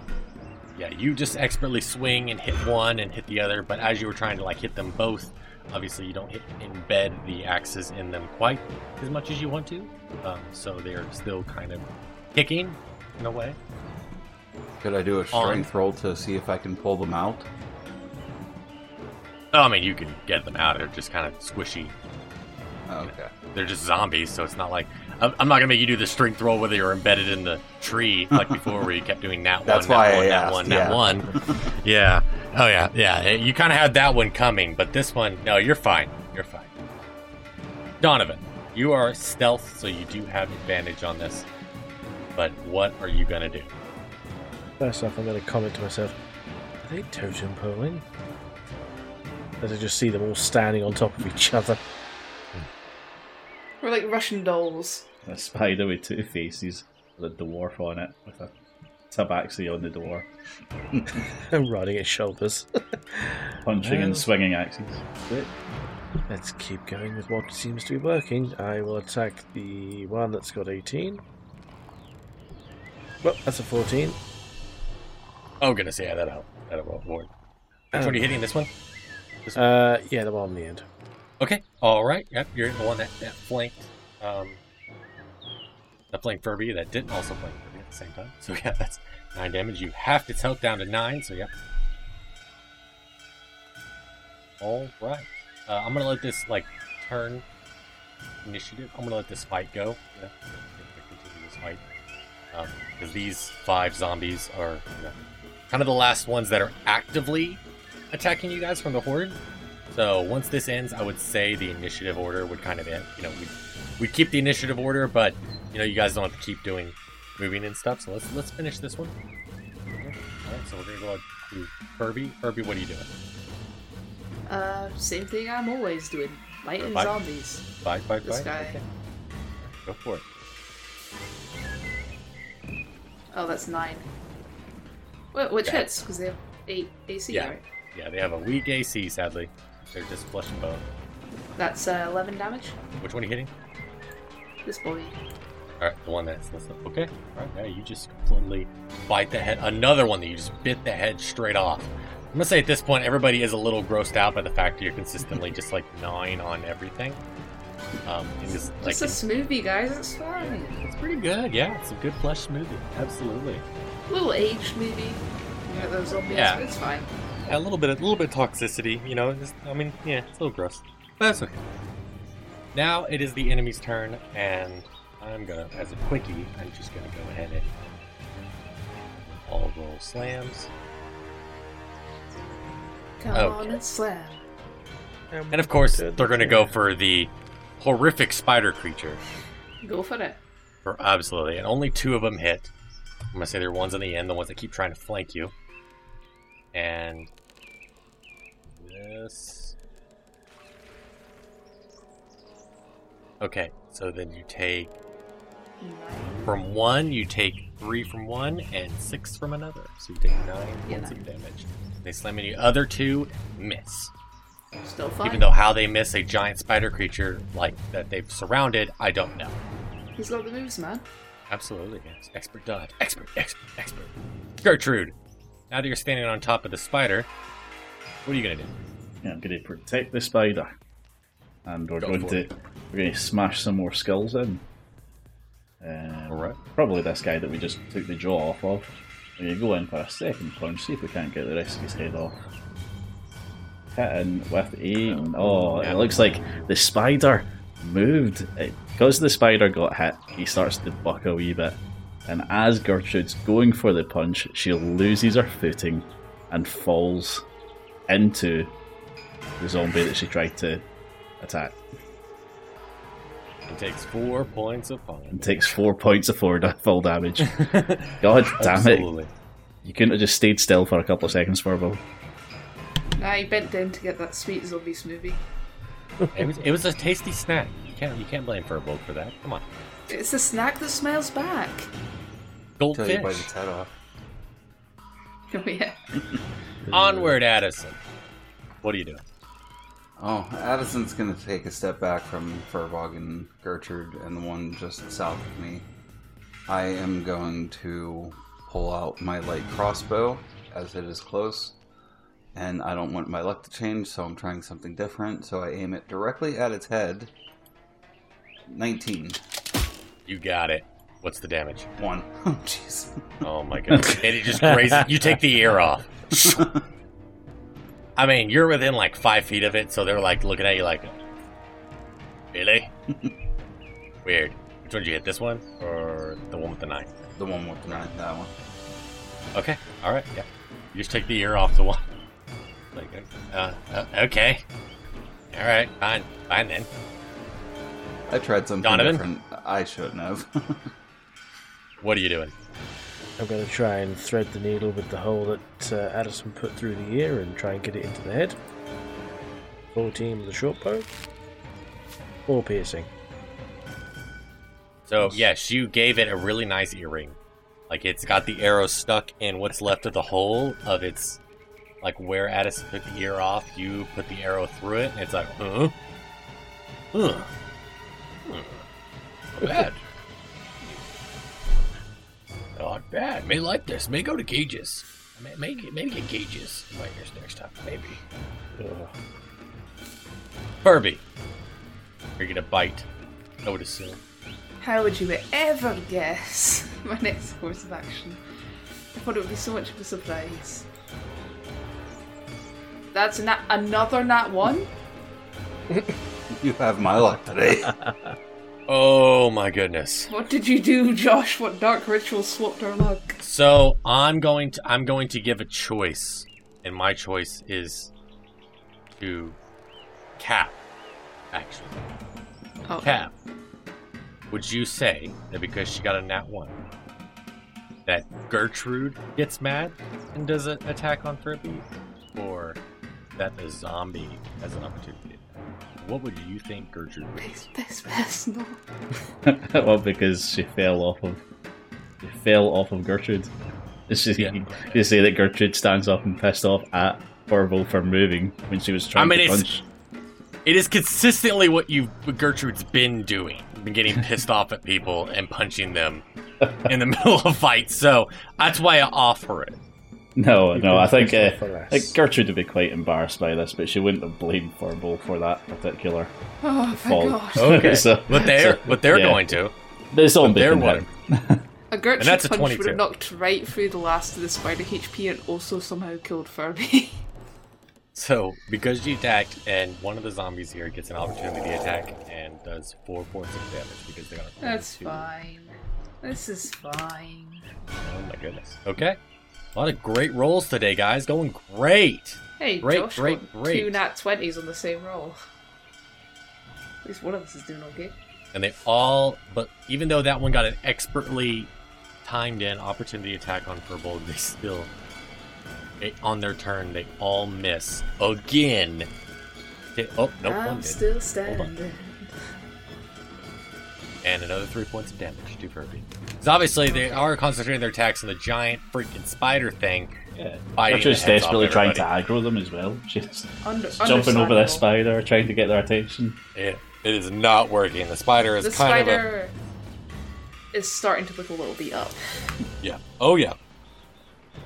[SPEAKER 2] yeah, you just expertly swing and hit one and hit the other, but as you were trying to like hit them both, obviously you don't hit embed the axes in them quite as much as you want to. Um, so they're still kind of kicking in a way.
[SPEAKER 5] Could I do a strength roll to see if I can pull them out?
[SPEAKER 2] Oh, I mean, you can get them out. They're just kind of squishy.
[SPEAKER 5] Oh, okay.
[SPEAKER 2] they're just zombies, so it's not like I'm, I'm not gonna make you do the strength roll whether you're embedded in the tree like before, where you kept doing that
[SPEAKER 5] That's
[SPEAKER 2] one,
[SPEAKER 5] why
[SPEAKER 2] that one,
[SPEAKER 5] I
[SPEAKER 2] that
[SPEAKER 5] asked,
[SPEAKER 2] one,
[SPEAKER 5] yeah.
[SPEAKER 2] that one. yeah. Oh yeah, yeah. Eh, you kind of had that one coming, but this one, no, you're fine. You're fine. Donovan, you are stealth, so you do have advantage on this. But what are you gonna do?
[SPEAKER 6] First off, I'm going to comment to myself: Are they totem poling? As I just see them all standing on top of each other.
[SPEAKER 4] We're like Russian dolls.
[SPEAKER 3] A spider with two faces with a dwarf on it with a tabaxi on the door,
[SPEAKER 6] and riding its shoulders.
[SPEAKER 3] punching
[SPEAKER 6] Well.
[SPEAKER 3] and swinging axes.
[SPEAKER 6] Let's keep going with what seems to be working. I will attack the one that's got 18. Well, that's a 14.
[SPEAKER 2] Oh, goodness, yeah, that'll help. that'll avoid. Which one are you hitting? This one?
[SPEAKER 6] Uh, yeah, the one on the end.
[SPEAKER 2] Okay. All right. Yep. You're the one that, that flanked. Um, that flanked Furby that didn't also flank Furby at the same time. So yeah, that's nine damage. You halved its health down to nine. So yep. All right. Uh, I'm gonna let this like turn initiative. I'm gonna let this fight go. Yeah. Continue this fight. Because these five zombies are you know, kind of the last ones that are actively attacking you guys from the horde. So once this ends, I would say the initiative order would kind of end. You know, we we keep the initiative order, but you know, you guys don't have to keep doing moving and stuff. So let's let's finish this one. Okay. All right, so we're gonna go out to Furby. Furby, what are you doing?
[SPEAKER 4] Uh, same thing I'm always doing. Fighting
[SPEAKER 2] Fight.
[SPEAKER 4] zombies.
[SPEAKER 2] Fight, fight,
[SPEAKER 4] This
[SPEAKER 2] fight.
[SPEAKER 4] guy.
[SPEAKER 2] Okay. Go for it.
[SPEAKER 4] Oh, that's nine. Wait, which
[SPEAKER 2] Yeah.
[SPEAKER 4] hits? Because they have eight AC,
[SPEAKER 2] Yeah.
[SPEAKER 4] right?
[SPEAKER 2] Yeah, they have a weak AC. Sadly, they're just flesh and bone.
[SPEAKER 4] That's uh, 11 damage.
[SPEAKER 2] Which one are you hitting?
[SPEAKER 4] This boy.
[SPEAKER 2] All right, the one that's okay. All right, yeah, you just completely bite the head. Another one that you just bit the head straight off. I'm gonna say at this point, everybody is a little grossed out by the fact that you're consistently just like gnawing on everything. Um, just, like,
[SPEAKER 4] Just a smoothie, guys. It's fine.
[SPEAKER 2] it's pretty good. Yeah, it's a good flesh smoothie. Absolutely.
[SPEAKER 4] A little aged, maybe. Know, those zombies.
[SPEAKER 2] Yeah.
[SPEAKER 4] It's fine.
[SPEAKER 2] A little bit, a little bit of toxicity. You know, just, I mean, yeah, it's a little gross, but that's okay. Now it is the enemy's turn, and I'm gonna, as a quickie, I'm just gonna go ahead and all roll slams.
[SPEAKER 4] Come
[SPEAKER 2] Okay.
[SPEAKER 4] on and slam.
[SPEAKER 2] Um, and of course, they're going to go for the horrific spider creature.
[SPEAKER 4] Go for it.
[SPEAKER 2] For absolutely, and only two of them hit. I'm going to say they're ones on the end, the ones that keep trying to flank you. And this. Okay, so then you take from one, you take three from one and six from another. So you take nine
[SPEAKER 4] Yeah,
[SPEAKER 2] points of damage. They slam into you. Other two miss.
[SPEAKER 4] Still fine.
[SPEAKER 2] Even though how they miss a giant spider creature like that they've surrounded, I don't know.
[SPEAKER 4] He's got the moves, man.
[SPEAKER 2] Absolutely, yes. Expert dodge. Expert, expert, expert. Gertrude, now that you're standing on top of the spider, what are you gonna do?
[SPEAKER 3] Yeah, I'm going to protect the spider, and we're
[SPEAKER 2] Go
[SPEAKER 3] going to
[SPEAKER 2] it.
[SPEAKER 3] we're going to smash some more skulls in. Um,
[SPEAKER 2] Alright.
[SPEAKER 3] Probably this guy that we just took the jaw off of. We're going to go in for a second punch, see if we can't get the rest of his head off. Hitting with aim. Oh, it looks like the spider moved. It, because the spider got hit, he starts to buck a wee bit. And as Gertrude's going for the punch, she loses her footing and falls into the zombie that she tried to attack.
[SPEAKER 2] It takes four points of
[SPEAKER 3] And
[SPEAKER 2] fun.
[SPEAKER 3] takes four points of full da- full damage. God damn it. You couldn't have just stayed still for a couple of seconds, for a Furbolg.
[SPEAKER 4] Nah, he bent down to get that sweet zombie smoothie.
[SPEAKER 2] It was, it was a tasty snack. You can't you can't blame Furbolg for that. Come on.
[SPEAKER 4] It's the snack that smells back.
[SPEAKER 5] Until you
[SPEAKER 2] Goldfish.
[SPEAKER 5] bite its head off.
[SPEAKER 4] Oh yeah.
[SPEAKER 2] Onward, Addison. What are you doing?
[SPEAKER 5] Oh, Addison's gonna take a step back from Furbolg and Gertrude and the one just south of me. I am going to pull out my light crossbow as it is close, and I don't want my luck to change, so I'm trying something different. So I aim it directly at its head. 19.
[SPEAKER 2] You got it. What's the damage?
[SPEAKER 5] One. Oh, jeez.
[SPEAKER 2] Oh my god. and it just grazes. You take the ear off. I mean, you're within like five feet of it, so they're like looking at you like, really? Weird. Which one did you hit? This one or the one with the knife?
[SPEAKER 5] The one with the knife, that one.
[SPEAKER 2] Okay. All right. Yeah. You just take the ear off the one. Like, uh, uh, okay. All right. Fine. Fine then.
[SPEAKER 5] I tried something
[SPEAKER 2] Donovan?
[SPEAKER 5] different. I shouldn't have.
[SPEAKER 2] What are you doing?
[SPEAKER 6] I'm going to try and thread the needle with the hole that uh, Addison put through the ear and try and get it into the head. 14 with the short bow. Or piercing.
[SPEAKER 2] So yes, you gave it a really nice earring. Like it's got the arrow stuck in what's left of the hole of its like where Addison took the ear off, you put the arrow through it, and it's like, huh? Huh. Huh. Not bad. Not bad. May like this. May go to gauges. May, may, get- maybe get gauges in my ears next time. Maybe.
[SPEAKER 6] Ugh.
[SPEAKER 2] Furby. You're gonna bite. I would assume.
[SPEAKER 4] How would you ever guess my next course of action? I thought it would be so much of a surprise. That's nat- another nat one.
[SPEAKER 5] you have my luck today.
[SPEAKER 2] Oh my goodness.
[SPEAKER 4] What did you do, Josh? What dark ritual swapped our luck?
[SPEAKER 2] So I'm going to I'm going to give a choice, and my choice is to cap. Actually,
[SPEAKER 4] Oh,
[SPEAKER 2] cap. Would you say that because she got a nat one, that Gertrude gets mad and does an attack on Furby, or that the zombie has an opportunity? What would you think Gertrude would? do?
[SPEAKER 4] This, this, this, no.
[SPEAKER 3] well, because she fell off of she fell off of Gertrude. It's just
[SPEAKER 2] Yeah.
[SPEAKER 3] you, you say that Gertrude stands up and pissed off at Orville for moving when she was trying
[SPEAKER 2] I mean,
[SPEAKER 3] to
[SPEAKER 2] it's-
[SPEAKER 3] punch.
[SPEAKER 2] It is consistently what you what Gertrude's been doing, been getting pissed off at people and punching them in the middle of fights. So that's why I offer it.
[SPEAKER 3] No,
[SPEAKER 6] You've
[SPEAKER 3] no, I think uh,
[SPEAKER 6] faithful
[SPEAKER 3] I think Gertrude would be quite embarrassed by this, but she wouldn't have blamed Furball for that particular
[SPEAKER 4] Oh, thank
[SPEAKER 3] fault.
[SPEAKER 4] God.
[SPEAKER 2] Okay.
[SPEAKER 3] So-
[SPEAKER 2] But they're
[SPEAKER 3] so,
[SPEAKER 2] but they're
[SPEAKER 3] yeah.
[SPEAKER 2] going to.
[SPEAKER 3] The zombie
[SPEAKER 2] they're
[SPEAKER 3] can
[SPEAKER 2] what-
[SPEAKER 3] hit him.
[SPEAKER 4] A Gertrude
[SPEAKER 2] that's a
[SPEAKER 4] punch would have knocked right through the last of the spider HP and also somehow killed Furby.
[SPEAKER 2] So because you attacked, and one of the zombies here gets an opportunity to attack and does four points of damage because they got a
[SPEAKER 4] That's fine. This is fine.
[SPEAKER 2] Oh my goodness. Okay. A lot of great rolls today, guys. Going great.
[SPEAKER 4] Hey,
[SPEAKER 2] Great,
[SPEAKER 4] Josh
[SPEAKER 2] great, great.
[SPEAKER 4] two nat 20s on the same roll. At least one of us is doing okay.
[SPEAKER 2] And they all, but even though that one got an expertly timed in opportunity attack on Furbolg, they still, they, on their turn, they all miss again. Okay, Oh, nope, one
[SPEAKER 4] I'm
[SPEAKER 2] did.
[SPEAKER 4] still standing.
[SPEAKER 2] And another three points of damage to Furby. Because obviously they are concentrating their attacks on the giant freaking spider thing.
[SPEAKER 3] Yeah.
[SPEAKER 2] Biting
[SPEAKER 3] Gertrude's
[SPEAKER 2] the
[SPEAKER 3] desperately trying to aggro them as well. She's
[SPEAKER 4] Under,
[SPEAKER 3] jumping over this
[SPEAKER 4] understandable.
[SPEAKER 3] spider, trying to get their attention.
[SPEAKER 2] It, it is not working. The spider is
[SPEAKER 4] The
[SPEAKER 2] kind of a
[SPEAKER 4] spider is starting to look a little beat up.
[SPEAKER 2] Yeah. Oh yeah.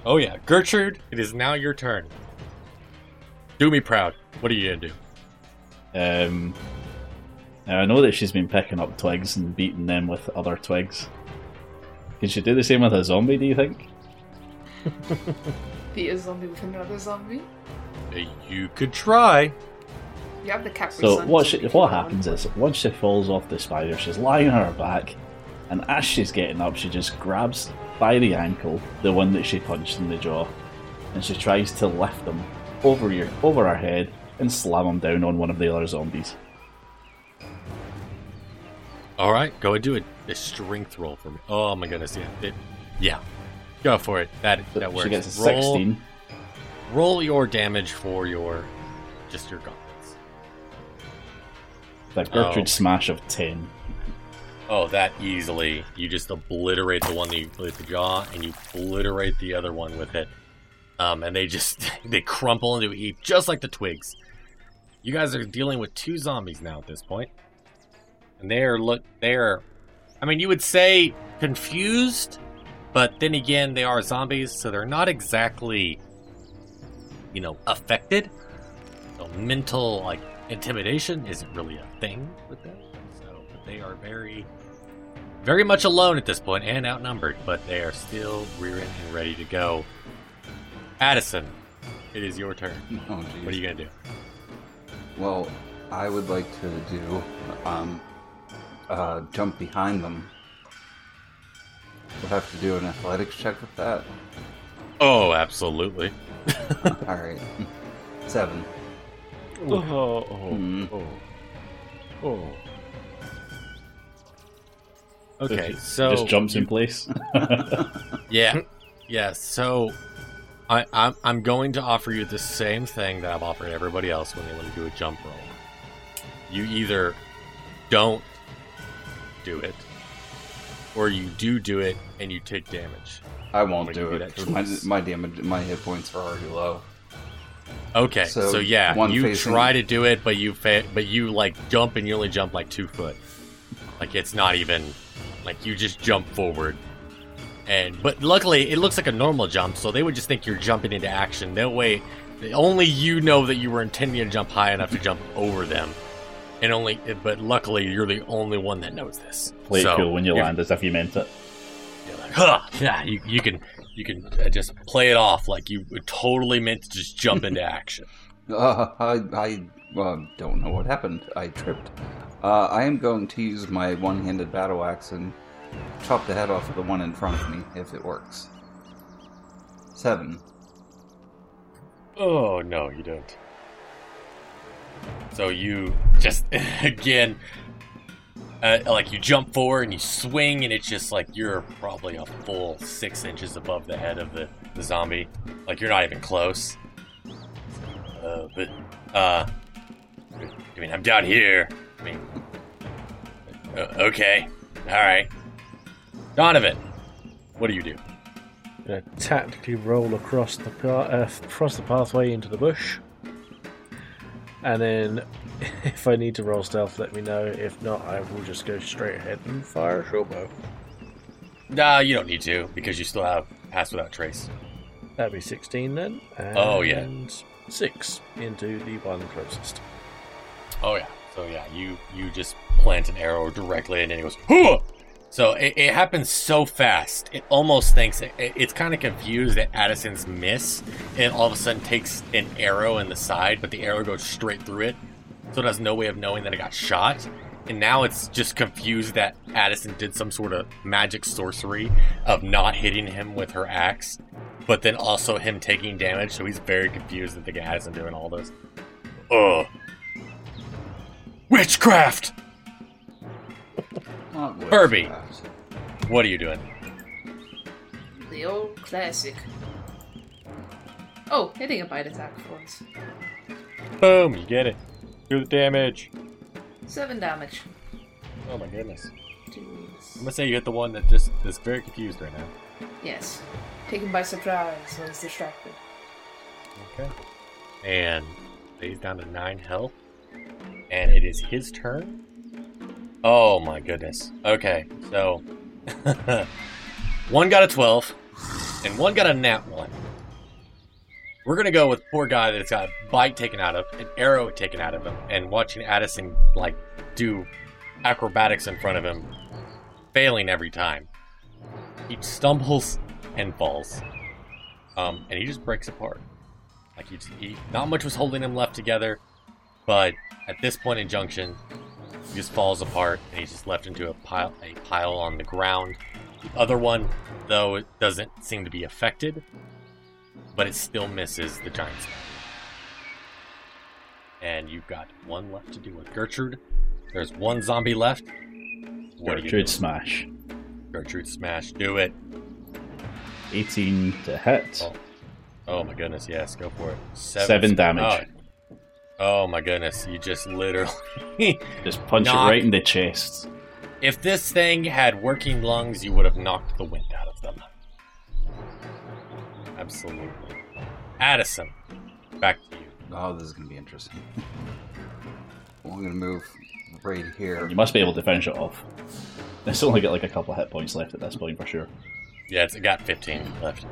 [SPEAKER 2] Oh yeah. Gertrude, it is now your turn. Do me proud. What are you gonna do?
[SPEAKER 3] Um, now I know that she's been picking up twigs and beating them with other twigs. Can she do the same with a zombie? Do you think?
[SPEAKER 4] Beat a zombie with another zombie.
[SPEAKER 2] Uh, You could try.
[SPEAKER 4] You have the Capri
[SPEAKER 3] So what she, what happens is once she falls off the spider, she's lying on her back, and as she's getting up, she just grabs by the ankle the one that she punched in the jaw, and she tries to lift them over your over her head and slam them down on one of the other zombies.
[SPEAKER 2] All right, go and do a, a strength roll for me. Oh my goodness, yeah, it, yeah, go for it. That
[SPEAKER 3] So
[SPEAKER 2] that works.
[SPEAKER 3] she gets a
[SPEAKER 2] roll,
[SPEAKER 3] sixteen.
[SPEAKER 2] roll your damage for your just your gauntlets.
[SPEAKER 3] That Gertrude
[SPEAKER 2] Oh.
[SPEAKER 3] smash of ten.
[SPEAKER 2] Oh, that easily. You just obliterate the one that you with the jaw, and you obliterate the other one with it. Um, and they just they crumple into a heap, just like the twigs. You guys are dealing with two zombies now at this point, and they are look they are. I mean, you would say confused, but then again, they are zombies, so they're not exactly, you know, affected. So mental like intimidation isn't really a thing with them. So but they are very, very much alone at this point and outnumbered, but they are still rearing and ready to go. Addison, it is your turn.
[SPEAKER 5] Oh.
[SPEAKER 2] What are you gonna do?
[SPEAKER 5] Well, I would like to do um, uh, jump behind them. We'll have to do an athletics check with that.
[SPEAKER 2] Oh, absolutely.
[SPEAKER 5] All right, seven.
[SPEAKER 6] Oh, oh,
[SPEAKER 5] Hmm.
[SPEAKER 6] oh, oh.
[SPEAKER 2] Okay,
[SPEAKER 3] She
[SPEAKER 2] so
[SPEAKER 3] just jumps in place.
[SPEAKER 2] Yeah, yeah. So, I, I'm I'm going to offer you the same thing that I've offered everybody else when they want to do a jump roll. You either don't do it, or you do do it and you take damage.
[SPEAKER 5] I won't do it.
[SPEAKER 2] give you
[SPEAKER 5] 'cause
[SPEAKER 2] that
[SPEAKER 5] My, my damage, my hit points are already low.
[SPEAKER 2] Okay, so,
[SPEAKER 5] So,
[SPEAKER 2] yeah, you
[SPEAKER 5] facing-
[SPEAKER 2] try to do it, but you fa- but you like jump and you only jump like two foot. Like it's not even like you just jump forward. And but luckily it looks like a normal jump, so they would just think you're jumping into action. That way, only you know that you were intending to jump high enough to jump over them. And only, but luckily you're the only one that knows this.
[SPEAKER 3] Play it cool when you
[SPEAKER 2] you're-
[SPEAKER 3] land as if you meant it.
[SPEAKER 2] you're like, huh, yeah, you, you can you can uh, just play it off like you totally meant to just jump into action.
[SPEAKER 5] Uh, I, I uh, don't know what happened. I tripped. Uh, I am going to use my one-handed battle axe and chop the head off of the one in front of me if it works. Seven.
[SPEAKER 2] Oh no, you don't. So you just again, uh, like you jump forward and you swing, and it's just like you're probably a full six inches above the head of the, the zombie. Like you're not even close. Uh, but uh, I mean, I'm down here. I mean, uh, okay, all right. Donovan, what do you do?
[SPEAKER 6] Tactically roll across the pa- uh, across the pathway into the bush, and then if I need to roll stealth, let me know. If not, I will just go straight ahead and fire a short bow.
[SPEAKER 2] Nah, you don't need to because you still have pass without trace.
[SPEAKER 6] That'd be 16 then. And
[SPEAKER 2] Oh, yeah.
[SPEAKER 6] 6 into the one closest.
[SPEAKER 2] Oh yeah. So yeah, you you just plant an arrow directly, and then it goes. Huh! So it, it happens so fast. It almost thinks it, it- it's kind of confused at Addison's miss, and all of a sudden takes an arrow in the side, but the arrow goes straight through it, so it has no way of knowing that it got shot. And now it's just confused that Addison did some sort of magic sorcery of not hitting him with her axe, but then also him taking damage. So he's very confused that the guy isn't doing all this. Ugh. Witchcraft!
[SPEAKER 5] Not with
[SPEAKER 2] Furby.
[SPEAKER 5] that.
[SPEAKER 2] What are you doing?
[SPEAKER 4] The old classic. Oh, hitting a bite attack for once.
[SPEAKER 2] Boom, you get it. Do the damage.
[SPEAKER 4] Seven damage.
[SPEAKER 2] Oh my goodness.
[SPEAKER 4] Two.
[SPEAKER 2] I'm gonna say you hit the one that just is very confused right now.
[SPEAKER 4] Yes. Taken by surprise, so he's distracted.
[SPEAKER 2] Okay. And he's down to nine health. And it is his turn. Oh my goodness. Okay, so one got a 12, and one got a nat 1. We're gonna go with poor guy that's got a bite taken out of, an arrow taken out of him, and watching Addison like do acrobatics in front of him, failing every time. He stumbles and falls, um, and he just breaks apart. Like he, he, not much was holding him left together, but at this point in junction, he just falls apart, and he's just left into a pile, a pile on the ground. The other one, though, it doesn't seem to be affected, but it still misses the giant spider. And you've got one left to do with Gertrude. There's one zombie left. What
[SPEAKER 3] Gertrude smash.
[SPEAKER 2] Gertrude smash. Do it.
[SPEAKER 3] 18 to hit.
[SPEAKER 2] Oh. Oh my goodness, yes, go for it. Seven,
[SPEAKER 3] Seven damage.
[SPEAKER 2] Oh, Oh. My goodness, you just literally.
[SPEAKER 3] Just punch
[SPEAKER 2] Knock.
[SPEAKER 3] it right in the chest.
[SPEAKER 2] if this thing had working lungs, you would have knocked the wind out of them. Absolutely. Addison, back to you.
[SPEAKER 5] Oh, this is gonna be interesting. Well, I'm gonna move right here.
[SPEAKER 3] You must be able to finish it off. It's only got like a couple of hit points left at this point for sure.
[SPEAKER 2] Yeah, it's got 15 left.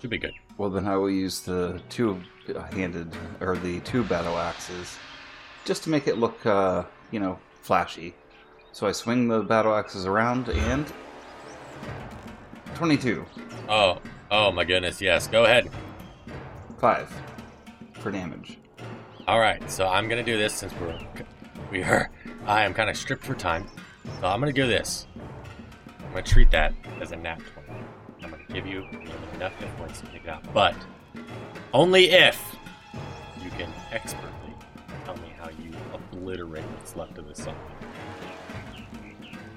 [SPEAKER 2] Should be good.
[SPEAKER 5] Well, then I will use the two-handed or the two battle axes, just to make it look, uh, you know, flashy. So I swing the battle axes around and twenty-two.
[SPEAKER 2] Oh, oh my goodness, yes, go ahead.
[SPEAKER 5] five for damage.
[SPEAKER 2] All right, so I'm gonna do this since we're we are I am kind of stripped for time, so I'm gonna do this. I'm gonna treat that as a nat 20. I'm gonna give you enough hit points to take it out, but only if you can expertly tell me how you obliterate what's left of this zombie.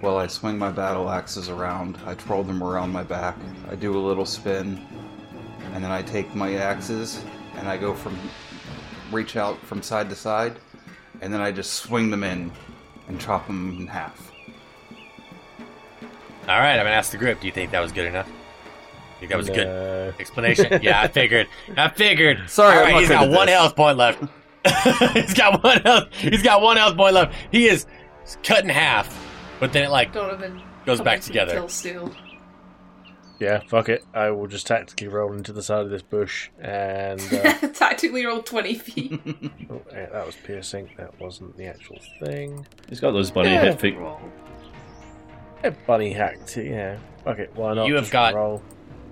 [SPEAKER 5] Well, I swing my battle axes around. I twirl them around my back. I do a little spin, and then I take my axes and I go from reach out from side to side, and then I just swing them in and chop them in half.
[SPEAKER 2] All right, I'm gonna ask the group. Do you think that was good enough? Think that was a good explanation? yeah, I figured. I figured.
[SPEAKER 5] Sorry,
[SPEAKER 2] All
[SPEAKER 5] I'm
[SPEAKER 2] right,
[SPEAKER 5] not
[SPEAKER 2] he's
[SPEAKER 5] good
[SPEAKER 2] got
[SPEAKER 5] at
[SPEAKER 2] one
[SPEAKER 5] this.
[SPEAKER 2] health point left. he's got one health. He's got one health point left. He is cut in half, but then it like
[SPEAKER 4] Donovan
[SPEAKER 2] Goes back together.
[SPEAKER 4] Kill Steal.
[SPEAKER 6] Yeah, fuck it. I will just tactically roll into the side of this bush and. Uh,
[SPEAKER 4] Tactically roll 20 feet.
[SPEAKER 6] oh, yeah, that was piercing. That wasn't the actual thing.
[SPEAKER 3] He's got those bunny
[SPEAKER 6] Yeah.
[SPEAKER 3] hit feet.
[SPEAKER 4] roll.
[SPEAKER 6] A bunny hacked. Yeah. Fuck it. Why not?
[SPEAKER 2] You have
[SPEAKER 6] Just
[SPEAKER 2] got-
[SPEAKER 6] roll.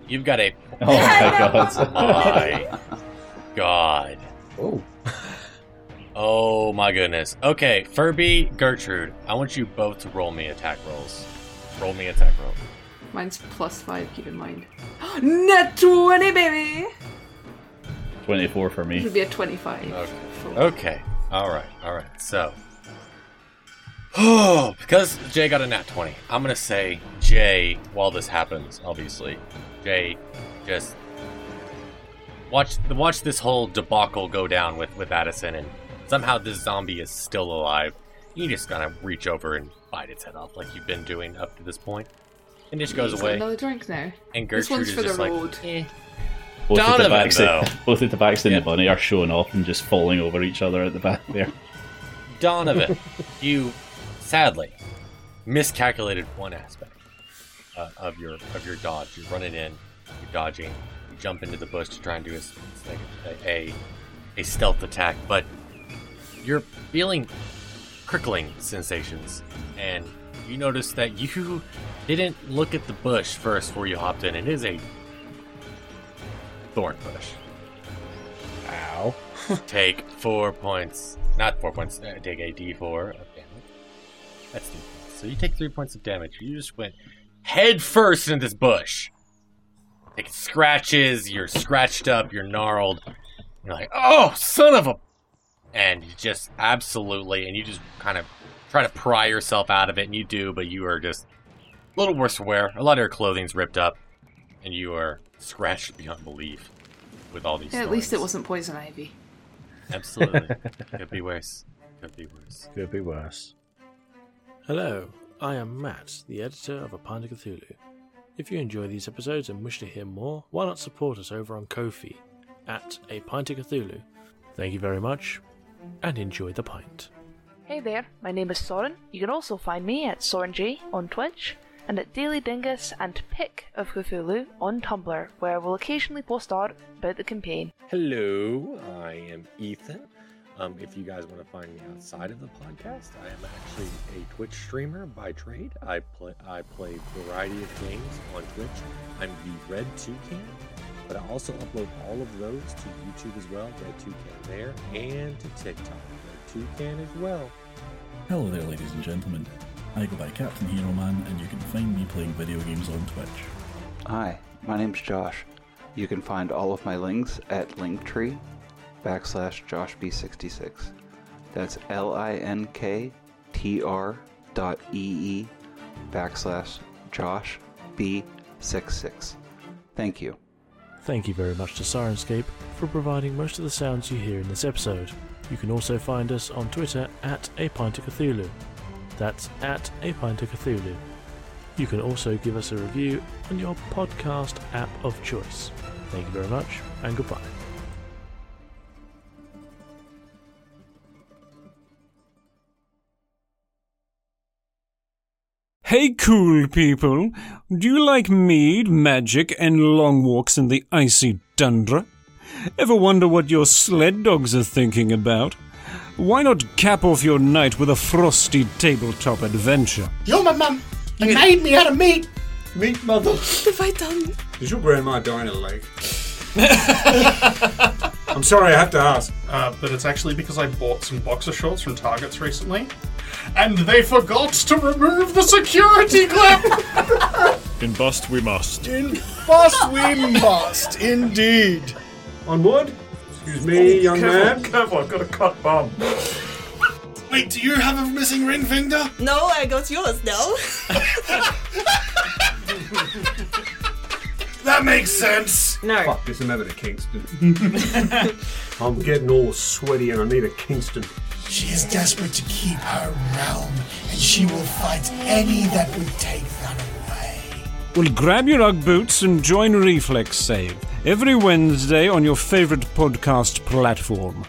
[SPEAKER 2] You've got a
[SPEAKER 3] Oh my god.
[SPEAKER 2] my god.
[SPEAKER 6] Oh.
[SPEAKER 2] Oh my goodness. Okay, Furby, Gertrude, I want you both to roll me attack rolls. Roll me attack rolls.
[SPEAKER 4] Mine's plus 5, keep in mind. Net 20, baby!
[SPEAKER 3] 24 for me.
[SPEAKER 4] It
[SPEAKER 3] me.
[SPEAKER 4] would be a 25.
[SPEAKER 2] Okay. Okay. All right. All right. So, oh, because Jay got a nat twenty, I'm gonna say Jay. While this happens, obviously, Jay just watch watch this whole debacle go down with with Addison, and somehow this zombie is still alive. You just gotta reach over and bite its head off like you've been doing up to this point, and just goes
[SPEAKER 4] He's
[SPEAKER 2] away.
[SPEAKER 4] Another drink now.
[SPEAKER 2] And
[SPEAKER 4] This
[SPEAKER 2] Gertrude
[SPEAKER 4] one's
[SPEAKER 2] is
[SPEAKER 4] for the
[SPEAKER 2] just like,
[SPEAKER 4] road.
[SPEAKER 2] eh.
[SPEAKER 3] Both of the
[SPEAKER 2] Donovan,
[SPEAKER 3] Tabaxi,
[SPEAKER 2] though.
[SPEAKER 3] both of the Tabaxi and
[SPEAKER 2] Yeah.
[SPEAKER 3] the bunny are showing off and just falling over each other at the back there.
[SPEAKER 2] Donovan, you sadly miscalculated one aspect uh, of your of your dodge. You're running in, you're dodging, you jump into the bush to try and do a, like a, a, a stealth attack, but you're feeling prickling sensations, and you notice that you didn't look at the bush first before you hopped in. It is a thorn bush.
[SPEAKER 1] Ow.
[SPEAKER 2] Take four points. Not four points. Uh, take a d4 of damage. That's three points. So you take three points of damage. You just went head first into this bush. Take scratches. You're scratched up. You're gnarled. You're like, oh, son of a. And you just absolutely, and you just kind of try to pry yourself out of it, and you do, but you are just a little worse for wear. A lot of your clothing's ripped up, and you are scratched beyond belief with all these.
[SPEAKER 4] Yeah, at least it wasn't poison ivy.
[SPEAKER 2] Absolutely. Could be worse. Could be worse.
[SPEAKER 1] Could be worse.
[SPEAKER 6] Hello, I am Matt, the editor of A Pint of Cthulhu. If you enjoy these episodes and wish to hear more, why not support us over on Ko-fi at A Pint of Cthulhu? Thank you very much, and enjoy the pint.
[SPEAKER 7] Hey there, my name is Soren. You can also find me at SorenJ on Twitch and at Daily Dingus and Pint of Cthulhu on Tumblr, where we'll occasionally post art about the campaign.
[SPEAKER 1] Hello, I am Ethan. Um, if you guys want to find me outside of the podcast, I am actually a Twitch streamer by trade. I play I play a variety of games on Twitch. I'm the Red Toucan, but I also upload all of those to YouTube as well. Red Toucan there and to TikTok. Red Toucan as well.
[SPEAKER 8] Hello there, ladies and gentlemen. I go by Captain Hero Man, and you can find me playing video games on Twitch.
[SPEAKER 5] Hi, my name's Josh. You can find all of my links at Linktree backslash JoshB66. That's L I N K T R dot E E backslash Josh B66. Thank you.
[SPEAKER 6] Thank you very much to Syrinscape for providing most of the sounds you hear in this episode. You can also find us on Twitter at A Pint of Cthulhu. That's at A Pint of Cthulhu. You can also give us a review on your podcast app of choice. Thank you very much, and goodbye.
[SPEAKER 9] Hey, cool people! Do you like mead, magic, and long walks in the icy tundra? Ever wonder what your sled dogs are thinking about? Why not cap off your night with a frosty tabletop adventure?
[SPEAKER 10] You're my mum. You made me out of meat. Meat mother.
[SPEAKER 11] Have I done?
[SPEAKER 10] Did your grandma die in a lake? I'm sorry, I have to ask. Uh, but it's actually because I bought some boxer shorts from Targets recently. And they forgot to remove the security clip!
[SPEAKER 9] In bust we must.
[SPEAKER 10] In bust we must, indeed. On wood? Excuse me, young man. Careful, I've got a cut bum. Wait, do you have a missing ring finger?
[SPEAKER 11] No, I got yours now.
[SPEAKER 10] That makes sense.
[SPEAKER 11] No.
[SPEAKER 10] Fuck this, I'm having a Kingston. I'm getting all sweaty and I need a Kingston.
[SPEAKER 12] She is desperate to keep her realm, and she will fight any that would take that away.
[SPEAKER 9] Well, grab your Ugg boots and join Reflex Save every Wednesday on your favorite podcast platform.